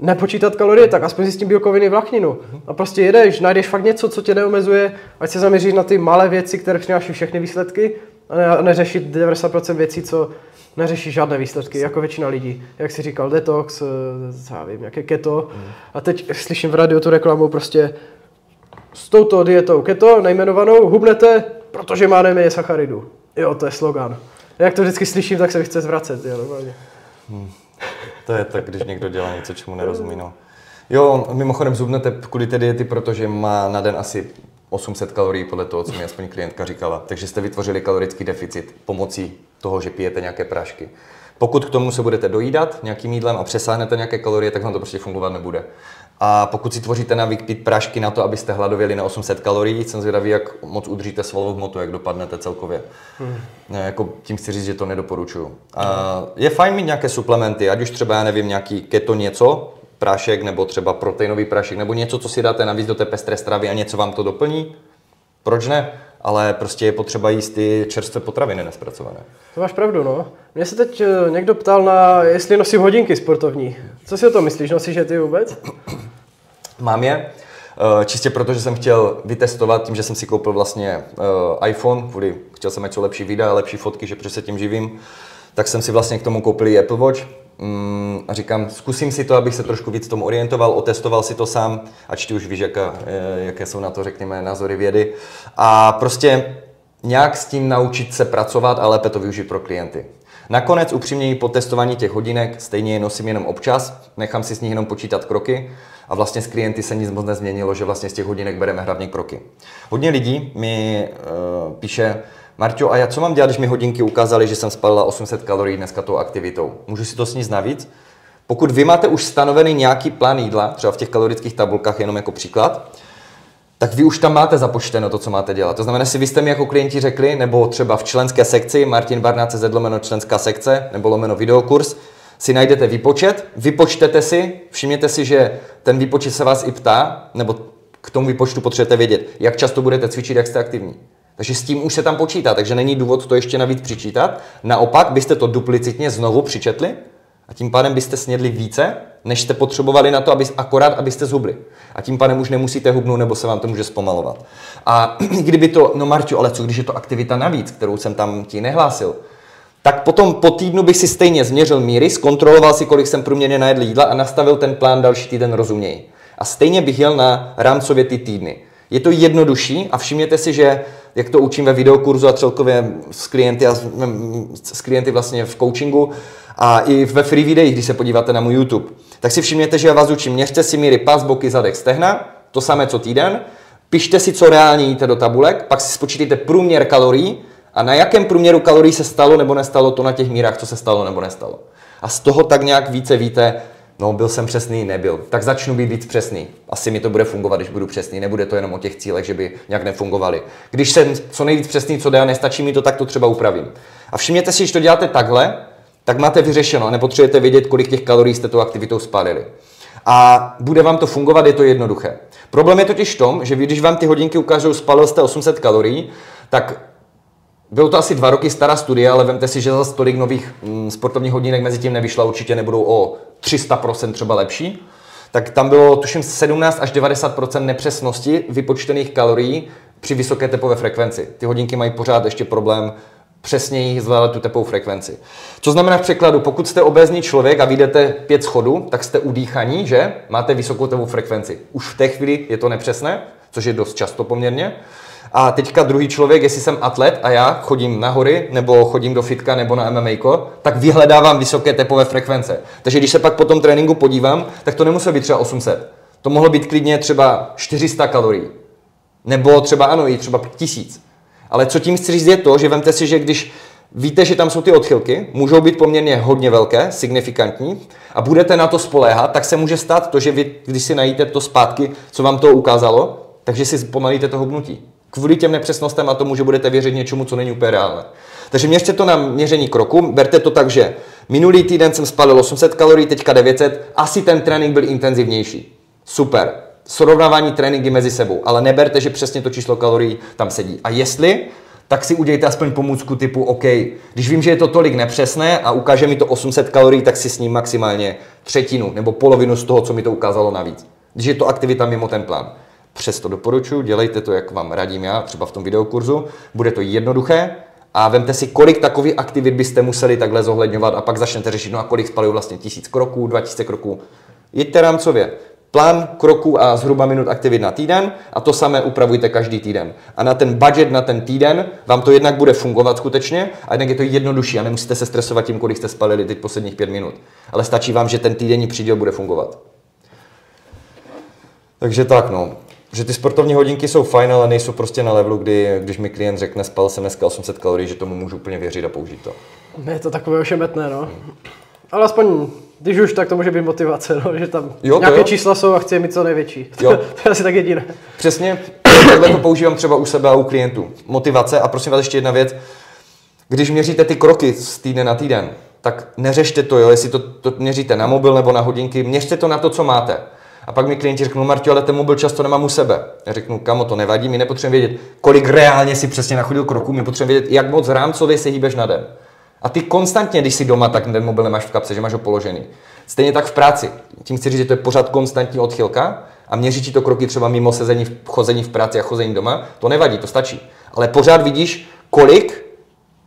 nepočítat kalorie, tak aspoň si s tím bílkoviny vlákninu. A prostě jedeš, najdeš fakt něco, co tě neomezuje, ať se zaměříš na ty malé věci, které přináší všechny výsledky ne, neřešit 90% věcí, co neřeší žádné výsledky, jako většina lidí. Jak si říkal, detox, eh, já vím, jaké keto. A teď slyším v rádiu tu reklamu prostě s touto dietou keto, nejmenovanou, hubnete, protože má nejméně sacharidů. Jo, to je slogan. Jak to vždycky slyším, tak se mi chce zvracet, jo, normálně. Hmm. To je tak, když někdo dělá něco, čemu nerozumí, no. Jo, mimochodem zubnete kvůli té diety, protože má na den asi 800 kalorií podle toho, co mi aspoň klientka říkala. Takže jste vytvořili kalorický deficit pomocí toho, že pijete nějaké prášky. Pokud k tomu se budete dojídat nějakým jídlem a přesáhnete nějaké kalorie, tak vám to prostě fungovat nebude. A pokud si tvoříte navík pít prášky na to, abyste hladověli na 800 kalorií, jsem zvědavý, jak moc udržíte svalovou hmotu, jak dopadnete celkově. Hmm. Ne, jako tím chci říct, že to nedoporučuju. A je fajn mít nějaké suplementy, ať už třeba, já nevím, nějaký keto něco, prášek nebo třeba proteinový prášek nebo něco, co si dáte navíc do té pestré stravy a něco vám to doplní. Proč ne? Ale prostě je potřeba jíst ty čerstvé potraviny nespracované. To máš pravdu, no. Mě se teď eh, někdo ptal na, jestli nosím hodinky sportovní. Co si o tom myslíš? Nosíš je ty vůbec? [clears throat] Mám je. Eh, čistě proto, že jsem chtěl vytestovat tím, že jsem si koupil vlastně eh, iPhone, kvůli, chtěl jsem mít co lepší videa, lepší fotky, že protože se tím živím, tak jsem si vlastně k tomu koupil Apple Watch mm, říkám, zkusím si to, abych se trošku víc tomu orientoval, otestoval si to sám, ač ty už víš, jaká, jaké jsou na to, řekněme, názory vědy. A prostě nějak s tím naučit se pracovat a lépe to využít pro klienty. Nakonec upřímněji po testování těch hodinek stejně je nosím jenom občas, nechám si s nich jenom počítat kroky a vlastně s klienty se nic moc nezměnilo, že vlastně z těch hodinek bereme hlavně kroky. Hodně lidí mi uh, píše, Marťo, a já co mám dělat, když mi hodinky ukázaly, že jsem spalila 800 kalorií dneska tou aktivitou? Můžu si to sníst navíc? Pokud vy máte už stanovený nějaký plán jídla, třeba v těch kalorických tabulkách jenom jako příklad, tak vy už tam máte započteno to, co máte dělat. To znamená, si vy jste mi jako klienti řekli, nebo třeba v členské sekci, Martin Barnáce lomeno členská sekce, nebo lomeno videokurs, si najdete výpočet, vypočtete si, všimněte si, že ten výpočet se vás i ptá, nebo k tomu výpočtu potřebujete vědět, jak často budete cvičit, jak jste aktivní. Takže s tím už se tam počítá, takže není důvod to ještě navíc přičítat. Naopak byste to duplicitně znovu přičetli a tím pádem byste snědli více, než jste potřebovali na to, aby, akorát abyste zhubli. A tím pádem už nemusíte hubnout, nebo se vám to může zpomalovat. A [clears throat] kdyby to, no Marťo, ale co když je to aktivita navíc, kterou jsem tam ti nehlásil, tak potom po týdnu bych si stejně změřil míry, zkontroloval si, kolik jsem průměrně najedl jídla a nastavil ten plán další týden rozuměji. A stejně bych jel na rámcově ty týdny. Je to jednodušší a všimněte si, že jak to učím ve videokurzu a celkově s klienty, a s klienty vlastně v coachingu a i ve free videích, když se podíváte na můj YouTube, tak si všimněte, že já vás učím, měřte si míry pas, boky, zadek, stehna, to samé co týden, pište si, co reálně jíte do tabulek, pak si spočítejte průměr kalorií a na jakém průměru kalorií se stalo nebo nestalo to na těch mírách, co se stalo nebo nestalo. A z toho tak nějak více víte, No, byl jsem přesný, nebyl. Tak začnu být víc přesný. Asi mi to bude fungovat, když budu přesný. Nebude to jenom o těch cílech, že by nějak nefungovaly. Když jsem co nejvíc přesný, co jde a nestačí mi to, tak to třeba upravím. A všimněte si, když to děláte takhle, tak máte vyřešeno a nepotřebujete vědět, kolik těch kalorií jste tou aktivitou spálili. A bude vám to fungovat, je to jednoduché. Problém je totiž v tom, že když vám ty hodinky ukážou, spalil jste 800 kalorií, tak bylo to asi dva roky stará studie, ale vemte si, že za tolik nových mm, sportovních hodinek mezi tím nevyšla, určitě nebudou o 300% třeba lepší. Tak tam bylo, tuším, 17 až 90% nepřesnosti vypočtených kalorií při vysoké tepové frekvenci. Ty hodinky mají pořád ještě problém přesněji zvládat tu tepovou frekvenci. Co znamená v překladu, pokud jste obézní člověk a vyjdete pět schodů, tak jste udýchaní, že? Máte vysokou tepovou frekvenci. Už v té chvíli je to nepřesné, což je dost často poměrně. A teďka druhý člověk, jestli jsem atlet a já chodím na hory, nebo chodím do fitka, nebo na MMA, tak vyhledávám vysoké tepové frekvence. Takže když se pak po tom tréninku podívám, tak to nemusí být třeba 800. To mohlo být klidně třeba 400 kalorií. Nebo třeba ano, i třeba 1000. Ale co tím chci říct je to, že vemte si, že když víte, že tam jsou ty odchylky, můžou být poměrně hodně velké, signifikantní, a budete na to spoléhat, tak se může stát to, že vy, když si najíte to zpátky, co vám to ukázalo, takže si pomalíte to hubnutí. Kvůli těm nepřesnostem a tomu, že budete věřit něčemu, co není úplně reálné. Takže měřte to na měření kroku, berte to tak, že minulý týden jsem spalil 800 kalorií, teďka 900, asi ten trénink byl intenzivnější. Super. Srovnávání tréninky mezi sebou, ale neberte, že přesně to číslo kalorií tam sedí. A jestli tak si udějte aspoň pomůcku typu OK, když vím, že je to tolik nepřesné a ukáže mi to 800 kalorií, tak si s ním maximálně třetinu nebo polovinu z toho, co mi to ukázalo navíc. Když je to aktivita mimo ten plán. Přesto doporučuji, dělejte to, jak vám radím já, třeba v tom videokurzu. Bude to jednoduché a vemte si, kolik takových aktivit byste museli takhle zohledňovat a pak začnete řešit, no a kolik spaluju vlastně tisíc kroků, 2000 kroků. Jeďte rámcově. Plán kroků a zhruba minut aktivit na týden a to samé upravujte každý týden. A na ten budget na ten týden vám to jednak bude fungovat skutečně a jednak je to jednodušší a nemusíte se stresovat tím, kolik jste spalili teď posledních pět minut. Ale stačí vám, že ten týdenní příděl bude fungovat. Takže tak no, že ty sportovní hodinky jsou fajn, ale nejsou prostě na levelu, kdy, když mi klient řekne, spal jsem dneska 800 kalorií, že tomu můžu úplně věřit a použít to. Je to takové ošemetné, no. Ale aspoň, když už, tak to může být motivace, no, že tam Jo, nějaké jo. čísla jsou a chci je mít co největší. Jo. [laughs] to je asi tak jediné. Přesně, takhle to používám třeba u sebe a u klientů. Motivace a prosím vás ještě jedna věc. Když měříte ty kroky z týdne na týden, tak neřešte to, jo, jestli to, to měříte na mobil nebo na hodinky, měřte to na to, co máte. A pak mi klienti řeknou, Marti, ale ten mobil často nemám u sebe. Já řeknu, kamo, to nevadí, my nepotřebujeme vědět, kolik reálně si přesně nachodil kroků, my potřebujeme vědět, jak moc rámcově se hýbeš na den. A ty konstantně, když jsi doma, tak ten mobil nemáš v kapse, že máš ho položený. Stejně tak v práci. Tím chci říct, že to je pořád konstantní odchylka a měří ti to kroky třeba mimo sezení, chození v práci a chození doma, to nevadí, to stačí. Ale pořád vidíš, kolik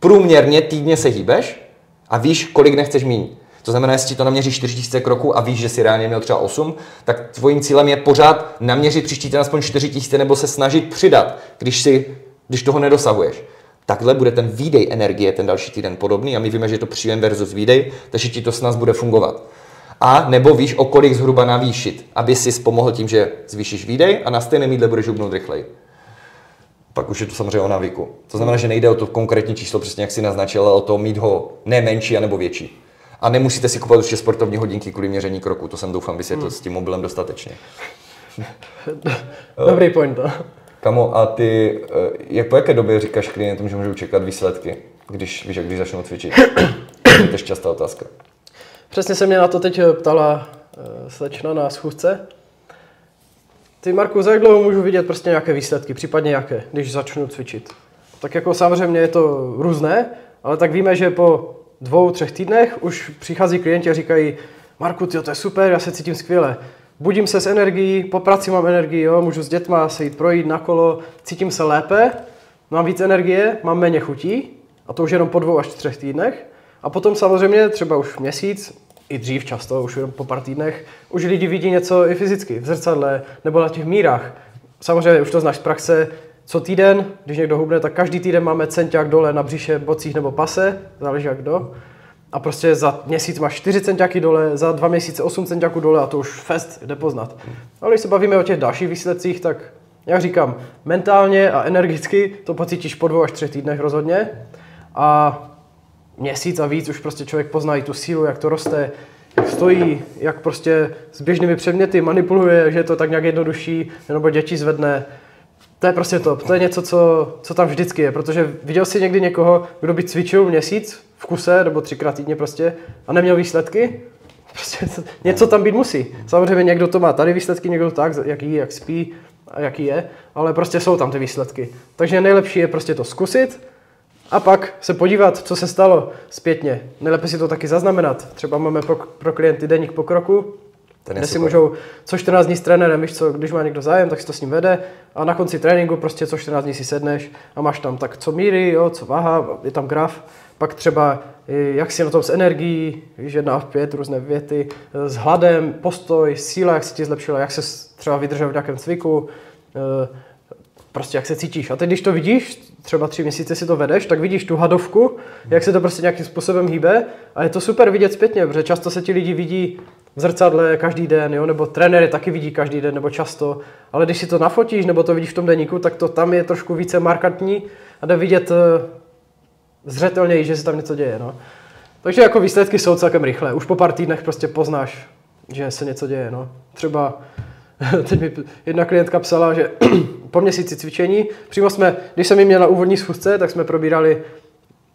průměrně týdně se hýbeš a víš, kolik nechceš mít. To znamená, jestli to naměří 4000 kroků a víš, že si reálně měl třeba 8, tak tvojím cílem je pořád naměřit příští týden aspoň 4000 nebo se snažit přidat, když, si, když toho nedosahuješ. Takhle bude ten výdej energie ten další týden podobný a my víme, že je to příjem versus výdej, takže ti to snad bude fungovat. A nebo víš, o kolik zhruba navýšit, aby si pomohl tím, že zvýšíš výdej a na stejném jídle budeš hubnout rychleji. Pak už je to samozřejmě o navyku. To znamená, že nejde o to konkrétní číslo, přesně jak si naznačil, ale o to mít ho ne menší, anebo větší. A nemusíte si kupovat určitě sportovní hodinky kvůli měření kroku, to jsem doufám vysvětlil s tím mobilem dostatečně. [laughs] Dobrý point, no. Kamo, a ty, eh, jak po jaké době říkáš klientům, že můžou čekat výsledky, když, víš, když začnou cvičit? [coughs] to je častá otázka. Přesně se mě na to teď eh, ptala uh, slečna na schůzce. Ty Marku, za jak dlouho můžu vidět prostě nějaké výsledky, případně jaké, když začnu cvičit? Tak jako samozřejmě je to různé, ale tak víme, že po dvou, třech týdnech už přichází klienti a říkají Marku, tyjo, to je super, já se cítím skvěle. Budím se s energií, po práci mám energii, jo, můžu s dětma se jít projít na kolo, cítím se lépe, mám víc energie, mám méně chutí, a to už jenom po dvou až třech týdnech. A potom samozřejmě třeba už měsíc, i dřív často, už jenom po pár týdnech, už lidi vidí něco i fyzicky, v zrcadle nebo na těch mírách. Samozřejmě už to znáš z praxe, co týden, když někdo hubne, tak každý týden máme centák dole na břiše, bocích nebo pase, záleží jak kdo. A prostě za měsíc máš 4 centiáky dole, za dva měsíce 8 centiáků dole a to už fest jde poznat. Ale když se bavíme o těch dalších výsledcích, tak jak říkám, mentálně a energicky to pocítíš po dvou až třech týdnech rozhodně. A měsíc a víc už prostě člověk pozná i tu sílu, jak to roste, jak stojí, jak prostě s běžnými předměty manipuluje, že je to tak nějak jednodušší, nebo děti zvedne. To je prostě top. To je něco, co, co tam vždycky je, protože viděl jsi někdy někoho, kdo by cvičil měsíc v kuse, nebo třikrát týdně prostě, a neměl výsledky? [laughs] Prostě něco tam být musí. Samozřejmě někdo to má tady výsledky, někdo tak, jaký, jak spí a jaký je, ale prostě jsou tam ty výsledky. Takže nejlepší je prostě to zkusit, a pak se podívat, co se stalo zpětně. Nejlépe si to taky zaznamenat. Třeba máme pro, pro klienty deník pokroku, Ten kde si můžou co 14 dní s trenérem, víš co, když má někdo zájem, tak si to s ním vede. A na konci tréninku prostě co 14 dní si sedneš a máš tam tak co míry, jo, co váha, je tam graf, pak třeba jak si na tom s energií, víš, jedna a pět, různé věty, s hladem, postoj, síla, jak se ti zlepšila, jak se třeba vydržel v nějakém cviku, eh, prostě jak se cítíš. A teď, když to vidíš, třeba tři měsíce si to vedeš, tak vidíš tu hadovku, jak se to prostě nějakým způsobem hýbe. A je to super vidět zpětně, protože často se ti lidi vidí v zrcadle každý den, jo? nebo trenéry taky vidí každý den, nebo často, ale když si to nafotíš, nebo to vidíš v tom deníku, tak to tam je trošku více markantní a jde vidět eh, zřetelněji, že se tam něco děje. No. Takže jako výsledky jsou celkem rychlé. Už po pár týdnech prostě poznáš, že se něco děje. No. Třeba [laughs] teď mi jedna klientka psala, že [clears throat] po měsíci cvičení, přímo jsme, když jsem ji měl na úvodní schůzce, tak jsme probírali,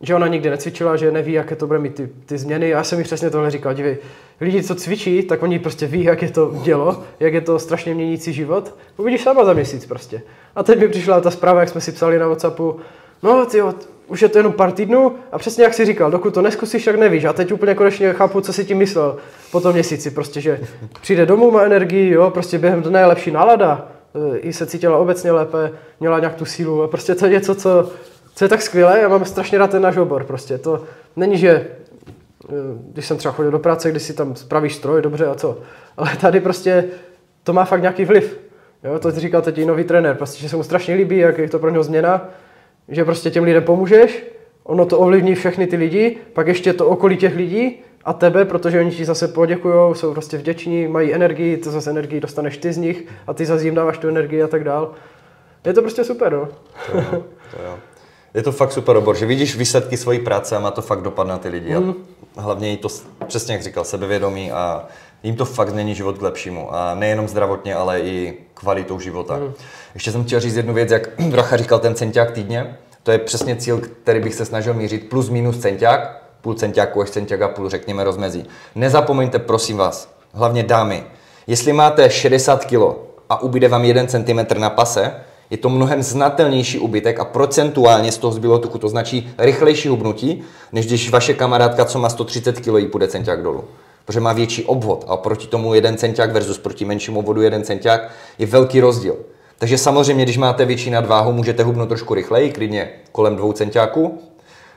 že ona nikdy necvičila, že neví, jaké to bude mít ty, ty změny. Já jsem jí přesně tohle říkal, dívej, lidi, co cvičí, tak oni prostě ví, jak je to dělo, jak je to strašně měnící život. Uvidíš sama za měsíc prostě. A teď mi přišla ta zpráva, jak jsme si psali na Whatsappu, no ty už je to jenom pár týdnů a přesně jak si říkal, dokud to neskusíš, tak nevíš. A teď úplně konečně chápu, co si tím myslel po tom měsíci, prostě, že přijde domů, má energii, jo, prostě během dne je lepší nálada, e, i se cítila obecně lépe, měla nějak tu sílu a prostě to je něco, co, co je tak skvělé, já mám strašně rád ten náš obor, prostě to není, že e, když jsem třeba chodil do práce, když si tam spravíš stroj, dobře a co, ale tady prostě to má fakt nějaký vliv. Jo, to říkal teď i nový trenér, prostě, že se mu strašně líbí, jak je to pro něho změna, že prostě těm lidem pomůžeš, ono to ovlivní všechny ty lidi, pak ještě to okolí těch lidí a tebe, protože oni ti zase poděkují, jsou prostě vděční, mají energii, to zase energii dostaneš ty z nich a ty zase jim dáváš tu energii a tak dál. Je to prostě super, no. To jo, to jo. Je to fakt super obor, že vidíš výsledky svojí práce a má to fakt dopad na ty lidi. Mm. A hlavně je to, přesně jak říkal, sebevědomí a jim to fakt není život k lepšímu. A nejenom zdravotně, ale i kvalitou života. Mm. Ještě jsem chtěl říct jednu věc, jak [clears throat] Dracha říkal ten centiák týdně. To je přesně cíl, který bych se snažil mířit, plus minus centiák, půl centiáku až centiák a půl, řekněme, rozmezí. Nezapomeňte, prosím vás, hlavně dámy, jestli máte 60 kg a ubyde vám 1 cm na pase, je to mnohem znatelnější ubytek a procentuálně z toho zbylo tuku to značí rychlejší hubnutí, než když vaše kamarádka, co má 130 kg, půjde centiák dolů. Protože má větší obvod a proti tomu jeden centiák versus proti menšímu obvodu jeden centiák je velký rozdíl. Takže samozřejmě, když máte větší nadváhu, můžete hubnout trošku rychleji, klidně kolem dvou centiáků.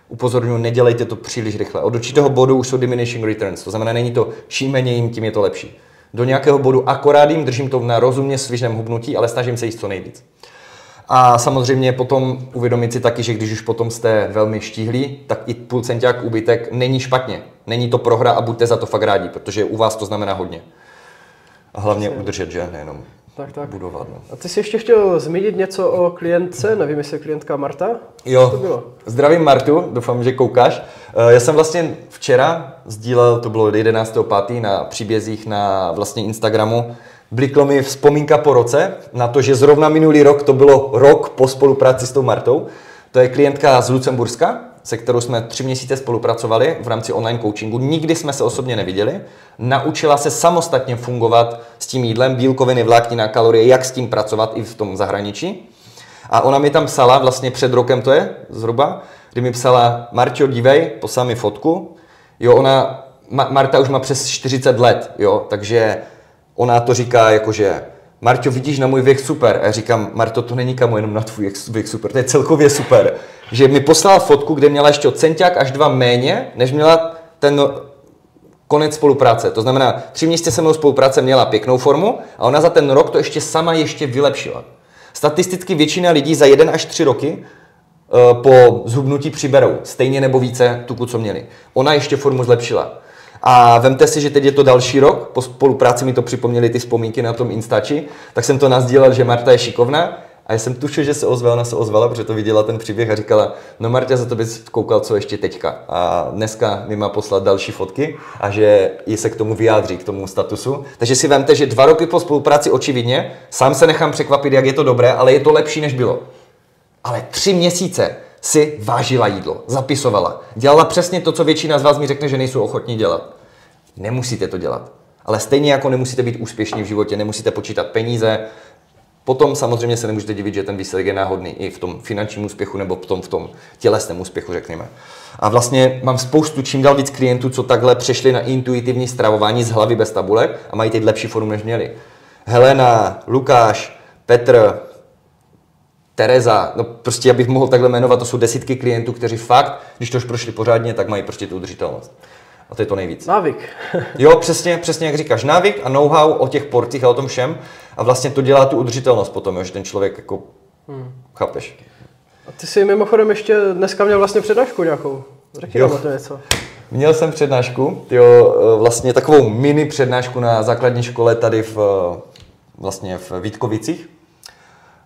Upozorňuji, nedělejte to příliš rychle. Od určitého bodu už jsou diminishing returns, to znamená, není to čím méně jim, tím je to lepší. Do nějakého bodu akorát jim držím to na rozumně svižném hubnutí, ale snažím se jíst co nejvíc. A samozřejmě potom uvědomit si taky, že když už potom jste velmi štíhlí, tak i půl centiák úbytek není špatně. Není to prohra a buďte za to fakt rádi, protože u vás to znamená hodně. A hlavně udržet, že nejenom tak, tak. budovat. No. A ty jsi ještě chtěl zmínit něco o klientce, nevím, jestli je klientka Marta? Jo, to bylo? zdravím Martu, doufám, že koukáš. Eh, já jsem vlastně včera sdílel, to bylo 11.5. na příbězích na vlastně Instagramu, Bliklo mi vzpomínka po roce na to, že zrovna minulý rok to bylo rok po spolupráci s tou Martou. To je klientka z Lucemburska, se kterou jsme tři měsíce spolupracovali v rámci online coachingu. Nikdy jsme se osobně neviděli. Naučila se samostatně fungovat s tím jídlem, bílkoviny, vláknina, kalorie, jak s tím pracovat i v tom zahraničí. A ona mi tam psala, vlastně před rokem to je zhruba, kdy mi psala, Marťo, dívej, poslala mi fotku. Jo, ona, Ma- Marta už má přes 40 let, jo, takže ona to říká jakože Marťo, vidíš na můj věk super. A já říkám, Marto, to není kamo jenom na tvůj věk super, to je celkově super. Že mi poslala fotku, kde měla ještě centiák až dva méně, než měla ten konec spolupráce. To znamená, tři měsíce se mnou spolupráce měla pěknou formu a ona za ten rok to ještě sama ještě vylepšila. Statisticky většina lidí za jeden až tři roky eh, po zhubnutí přiberou stejně nebo více tuku, co měli. Ona ještě formu zlepšila. A vemte si, že teď je to další rok, po spolupráci mi to připomněly ty vzpomínky na tom Instači, tak jsem to nazdílel, že Marta je šikovná a já jsem tušil, že se ozvala, ona se ozvala, protože to viděla ten příběh a říkala, no Marta, za to bys koukal, co ještě teďka. A dneska mi má poslat další fotky a že ji se k tomu vyjádří, k tomu statusu. Takže si vemte, že dva roky po spolupráci očividně, sám se nechám překvapit, jak je to dobré, ale je to lepší, než bylo. Ale tři měsíce si vážila jídlo, zapisovala. Dělala přesně to, co většina z vás mi řekne, že nejsou ochotní dělat. Nemusíte to dělat. Ale stejně jako nemusíte být úspěšní v životě, nemusíte počítat peníze, Potom samozřejmě se nemůžete divit, že ten výsledek je náhodný i v tom finančním úspěchu nebo v tom, v tom tělesném úspěchu, řekněme. A vlastně mám spoustu čím dál víc klientů, co takhle přešli na intuitivní stravování z hlavy bez tabulek a mají teď lepší formu, než měli. Helena, Lukáš, Petr, Tereza, no prostě abych mohl takhle jmenovat, to jsou desítky klientů, kteří fakt, když to už prošli pořádně, tak mají prostě tu udržitelnost. A to je to nejvíc. Návyk. [laughs] jo, přesně, přesně jak říkáš. Návyk a know-how o těch portích a o tom všem. A vlastně to dělá tu udržitelnost potom, jo, že ten člověk jako, hmm. chápeš. A ty jsi mimochodem ještě dneska měl vlastně přednášku nějakou. Řekni nám to něco. Měl jsem přednášku, jo, vlastně takovou mini přednášku na základní škole tady v, vlastně v Vítkovicích.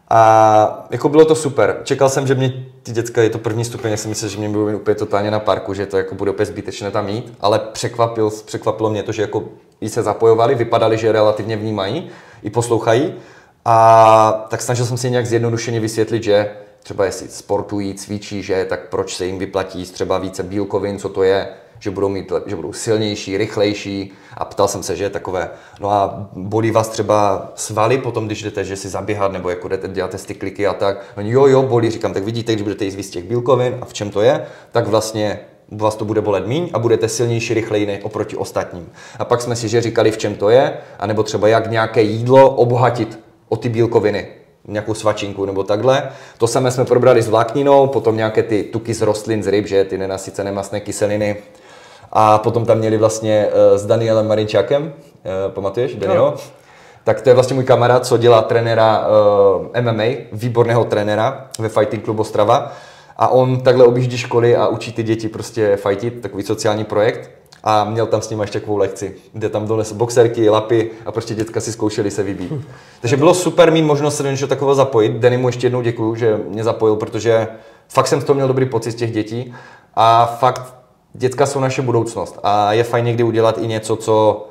A jako bylo to super. Čekal jsem, že mě ty děcka, je to první stupeň, já jsem myslel, že mě budou mít úplně totálně na parku, že to jako bude opět zbytečné tam mít, ale překvapil, překvapilo mě to, že jako jí se zapojovali, vypadali, že relativně vnímají i poslouchají. A tak snažil jsem si nějak zjednodušeně vysvětlit, že třeba jestli sportují, cvičí, že tak proč se jim vyplatí třeba více bílkovin, co to je, že budou, mít, že budou silnější, rychlejší a ptal jsem se, že takové, no a bolí vás třeba svaly potom, když jdete, že si zaběhat nebo jako jdete, děláte ty kliky a tak. Oni, jo, jo, bolí, říkám, tak vidíte, když budete jíst víc těch bílkovin a v čem to je, tak vlastně vás to bude bolet míň a budete silnější, rychlejší oproti ostatním. A pak jsme si že říkali, v čem to je, anebo třeba jak nějaké jídlo obohatit o ty bílkoviny nějakou svačinku nebo takhle. To samé jsme probrali s vlákninou, potom nějaké ty tuky z rostlin, z ryb, že ty nenasycené masné kyseliny. A potom tam měli vlastně uh, s Danielem Marinčákem, uh, pamatuješ, Daniel? No. Tak to je vlastně můj kamarád, co dělá trenéra eh, MMA, výborného trenéra ve Fighting Club Ostrava. A on takhle objíždí školy a učí ty děti prostě fightit, takový sociální projekt a měl tam s ním ještě takovou lekci, kde tam donesl boxerky, lapy a prostě dětka si zkoušeli se vybít. Takže bylo super mít možnost se do něčeho takového zapojit. Denny mu ještě jednou děkuju, že mě zapojil, protože fakt jsem z toho měl dobrý pocit z těch dětí a fakt dětka jsou naše budoucnost a je fajn někdy udělat i něco, co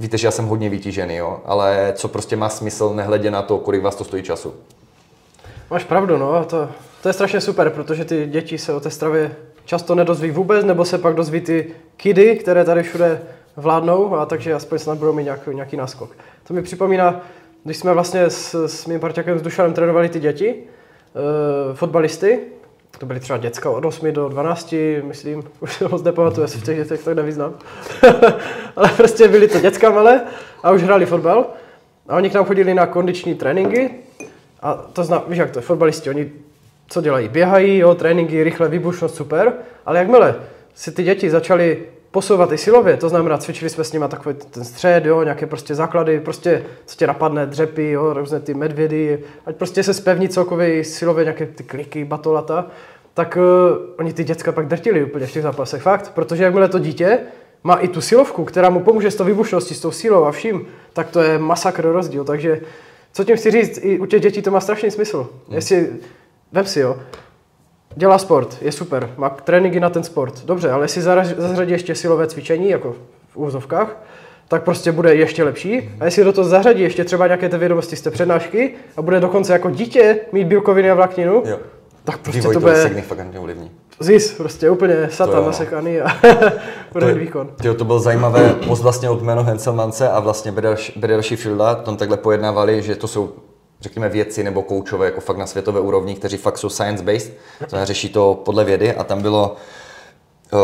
víte, že já jsem hodně vytížený, jo, ale co prostě má smysl, nehledě na to, kolik vás to stojí času. Máš pravdu, no, to, to je strašně super, protože ty děti se o té stravě často nedozví vůbec, nebo se pak dozví ty kidy, které tady všude vládnou, a takže aspoň snad budou mít nějaký, nějaký náskok. To mi připomíná, když jsme vlastně s, s mým parťákem s Dušanem trénovali ty děti, uh, fotbalisty, to byly třeba děcka od 8 do 12, myslím, [laughs] už se moc nepamatuju, se v těch dětech tak nevyznám. [laughs] Ale prostě byli to děcka malé a už hráli fotbal. A oni k nám chodili na kondiční tréninky. A to zná, víš jak to je, fotbalisti, oni co dělají? Běhají, jo, tréninky, rychle, výbušnost, super, ale jakmile si ty děti začaly posouvat i silově, to znamená, cvičili jsme s nimi takový ten střed, jo, nějaké prostě základy, prostě co tě napadne, dřepy, jo, různé ty medvědy, ať prostě se spevní celkově silově nějaké ty kliky, batolata, tak uh, oni ty děcka pak drtili úplně v těch zápasech, fakt, protože jakmile to dítě má i tu silovku, která mu pomůže s tou výbušností, s tou sílou a vším, tak to je masakr rozdíl, takže co tím chci říct, i u těch dětí to má strašný smysl. Hmm. Jestli Vem si, jo. Dělá sport, je super, má tréninky na ten sport. Dobře, ale jestli zařadí ještě silové cvičení, jako v úvozovkách, tak prostě bude ještě lepší. A jestli do toho zařadí ještě třeba nějaké ty vědomosti z té přednášky a bude dokonce jako dítě mít bílkoviny a vlákninu, jo. tak prostě Vývoj to bude... signifikantně ovlivní. Zis, prostě úplně satan nasekaný a [laughs] bude výkon. Tyjo, to byl zajímavé post vlastně od Meno Henselmance a vlastně Brederši Fielda, tam takhle pojednávali, že to jsou řekněme, vědci nebo koučové, jako fakt na světové úrovni, kteří fakt jsou science-based, to řeší to podle vědy a tam bylo uh,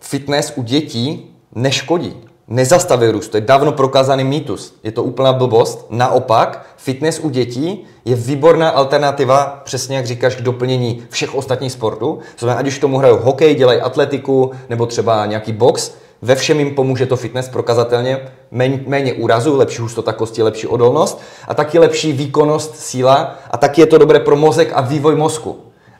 fitness u dětí neškodí, nezastaví růst, to je dávno prokázaný mýtus, je to úplná blbost. Naopak, fitness u dětí je výborná alternativa, přesně jak říkáš, k doplnění všech ostatních sportů. Znamená, ať už tomu hrajou hokej, dělají atletiku nebo třeba nějaký box, ve všem jim pomůže to fitness prokazatelně, méně úrazu, lepší hustota kosti, lepší odolnost a taky lepší výkonnost, síla a taky je to dobré pro mozek a vývoj mozku.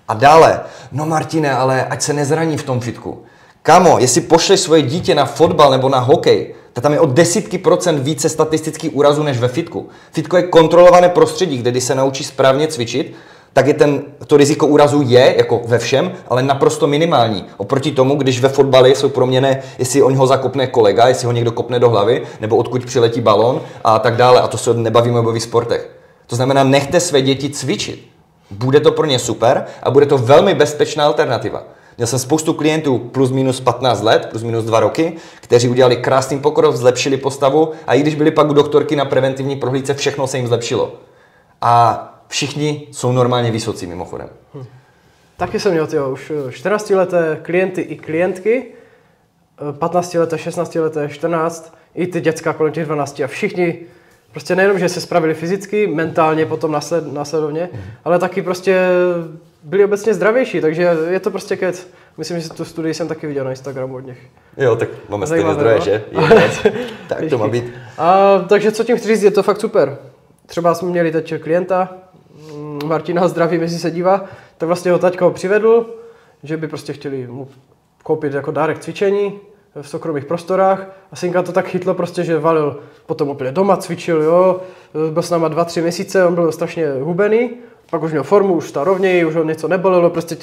A dále, no Martine, ale ať se nezraní v tom fitku. Kamo, jestli pošleš svoje dítě na fotbal nebo na hokej, tak tam je o desítky procent více statistických úrazů než ve fitku. Fitko je kontrolované prostředí, kde se naučí správně cvičit, tak je ten, to riziko úrazu je, jako ve všem, ale naprosto minimální. Oproti tomu, když ve fotbale jsou proměny, jestli on ho zakopne kolega, jestli ho někdo kopne do hlavy, nebo odkud přiletí balon a tak dále. A to se nebavíme o bojových sportech. To znamená, nechte své děti cvičit. Bude to pro ně super a bude to velmi bezpečná alternativa. Měl jsem spoustu klientů plus minus 15 let, plus minus 2 roky, kteří udělali krásný pokrok, zlepšili postavu a i když byli pak u doktorky na preventivní prohlídce, všechno se jim zlepšilo. A všichni jsou normálně vysocí mimochodem. Hm. Taky jsem měl tyjo, už 14 leté klienty i klientky, 15 leté, 16 leté, 14, i ty děcka kolem těch 12 a všichni prostě nejenom, že se spravili fyzicky, mentálně potom nasled, následovně, mm. ale taky prostě byli obecně zdravější, takže je to prostě kec. Myslím, že tu studii jsem taky viděl na Instagramu od nich. Jo, tak máme stejné zdroje, no? že? [laughs] Je, tak to má být. A, takže co tím chci říct, je to fakt super. Třeba jsme měli teď klienta, Martina zdraví, jestli se dívá, tak vlastně ho taťka ho přivedl, že by prostě chtěli mu koupit jako dárek cvičení v soukromých prostorách a synka to tak chytlo prostě, že valil potom úplně doma, cvičil, jo, byl s náma dva, tři měsíce, on byl strašně hubený, pak už měl formu, už stál rovněji, už ho něco nebolelo, prostě,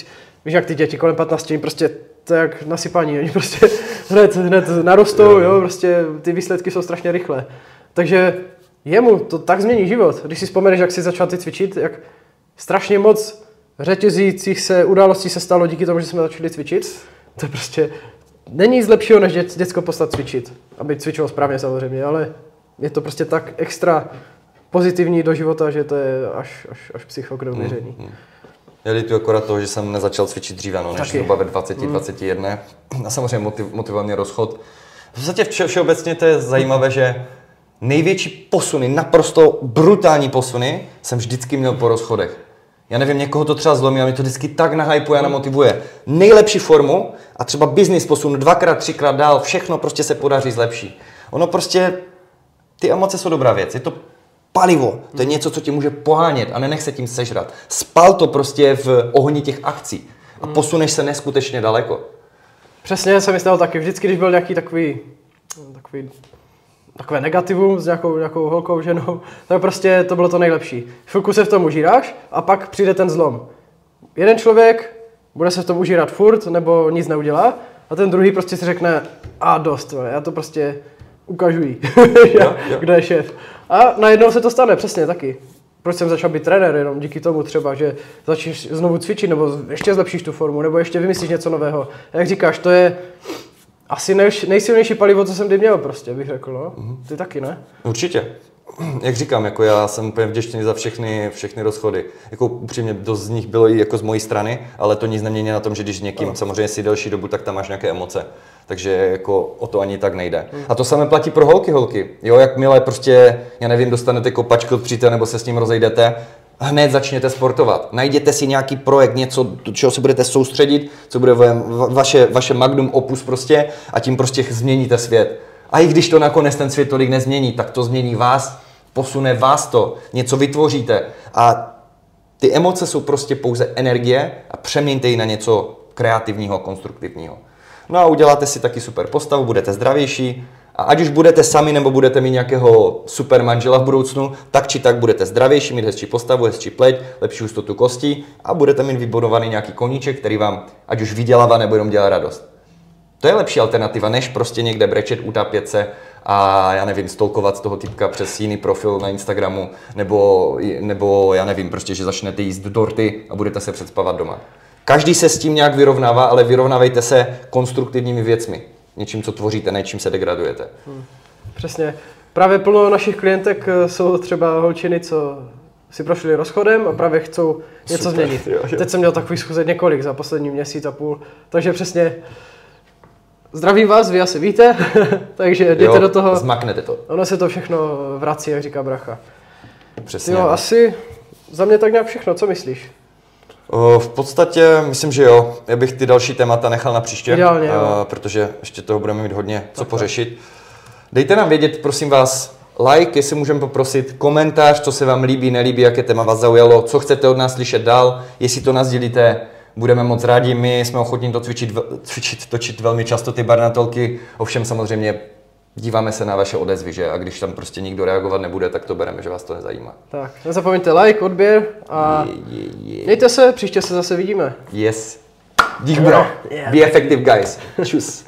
víš jak ty děti kolem 15, prostě to je jak nasypaní, oni prostě [laughs] hned, hned narostou, jo, prostě ty výsledky jsou strašně rychlé. Takže jemu to tak změní život. Když si vzpomeneš, jak jsi začal ty cvičit, jak strašně moc řetězících se událostí se stalo díky tomu, že jsme začali cvičit. To je prostě není nic lepšího, než dět, děcko poslat cvičit. Aby cvičilo správně samozřejmě, ale je to prostě tak extra pozitivní do života, že to je až, až, až psycho k neuvěření. Mm, mm. Já litu akorát toho, že jsem nezačal cvičit dříve, no, než zhruba ve 20, mm. 21. A samozřejmě motiv, motivoval mě rozchod. V podstatě vše, všeobecně to je zajímavé, že největší posuny, naprosto brutální posuny, jsem vždycky měl po rozchodech. Já nevím, někoho to třeba zlomí, a mě to vždycky tak nahypuje a namotivuje. Nejlepší formu a třeba business posun dvakrát, třikrát dál, všechno prostě se podaří zlepší. Ono prostě, ty emoce jsou dobrá věc. Je to palivo. To je něco, co tě může pohánět a nenech se tím sežrat. Spal to prostě v ohni těch akcí a hmm. posuneš se neskutečně daleko. Přesně jsem myslel taky. Vždycky, když byl nějaký takový, takový takové negativum s nějakou, nějakou holkou, ženou, tak prostě to bylo to nejlepší. Chvilku se v tom užíráš a pak přijde ten zlom. Jeden člověk bude se v tom užírat furt nebo nic neudělá a ten druhý prostě si řekne a dost, já to prostě ukážu jí, kdo je šéf. A najednou se to stane, přesně taky. Proč jsem začal být trenér, jenom díky tomu třeba, že začneš znovu cvičit, nebo ještě zlepšíš tu formu, nebo ještě vymyslíš něco nového. Jak říkáš, to je asi nej, nejsilnější palivo, co jsem kdy měl prostě, bych řekl, no. Mm-hmm. Ty taky, ne? Určitě. Jak říkám, jako já jsem úplně vděčný za všechny, všechny rozchody. Jako upřímně dost z nich bylo i jako z mojí strany, ale to nic nemění na tom, že když někým no. samozřejmě si delší dobu, tak tam máš nějaké emoce. Takže jako o to ani tak nejde. Hmm. A to samé platí pro holky, holky. Jo, jakmile prostě, já nevím, dostanete kopačku od přítele nebo se s ním rozejdete, hned začněte sportovat. Najděte si nějaký projekt, něco, do čeho se budete soustředit, co bude vaše, vaše magnum opus prostě a tím prostě změníte svět. A i když to nakonec ten svět tolik nezmění, tak to změní vás, posune vás to, něco vytvoříte. A ty emoce jsou prostě pouze energie a přeměňte ji na něco kreativního, konstruktivního. No a uděláte si taky super postavu, budete zdravější a ať už budete sami nebo budete mít nějakého super manžela v budoucnu, tak či tak budete zdravější, mít hezčí postavu, hezčí pleť, lepší hustotu kostí a budete mít vybudovaný nějaký koníček, který vám ať už vydělává nebo jenom dělá radost. To je lepší alternativa, než prostě někde brečet, utápět se a já nevím, stolkovat z toho typka přes jiný profil na Instagramu, nebo, nebo já nevím, prostě, že začnete jíst dorty a budete se předspavat doma. Každý se s tím nějak vyrovnává, ale vyrovnávejte se konstruktivními věcmi. Něčím, co tvoříte, ne čím se degradujete. Hmm. Přesně. Právě plno našich klientek eh, jsou třeba holčiny, co si prošli rozchodem a právě chcou něco Super, změnit. Jo, jo. Teď jsem měl takový schůze několik za poslední měsíc a půl, takže přesně Zdravím vás, vy asi víte, [laughs] takže jděte jo, do toho. Zmaknete to. Ono se to všechno vrací, jak říká bracha. Přesně. Jo, asi za mě tak nějak všechno, co myslíš? V podstatě myslím, že jo. Já bych ty další témata nechal na příště, Ideálně, jo. protože ještě toho budeme mít hodně co tak, pořešit. Dejte nám vědět, prosím vás, like, jestli můžeme poprosit, komentář, co se vám líbí, nelíbí, jaké téma vás zaujalo, co chcete od nás slyšet dál, jestli to nás dělíte, budeme moc rádi, my jsme ochotní to cvičit, cvičit točit velmi často ty barnatolky, ovšem samozřejmě díváme se na vaše odezvy, že? A když tam prostě nikdo reagovat nebude, tak to bereme, že vás to nezajímá. Tak, nezapomeňte like, odběr a je, je, je. mějte se, příště se zase vidíme. Yes. Dík bro. Yeah, Be effective guys. Čus.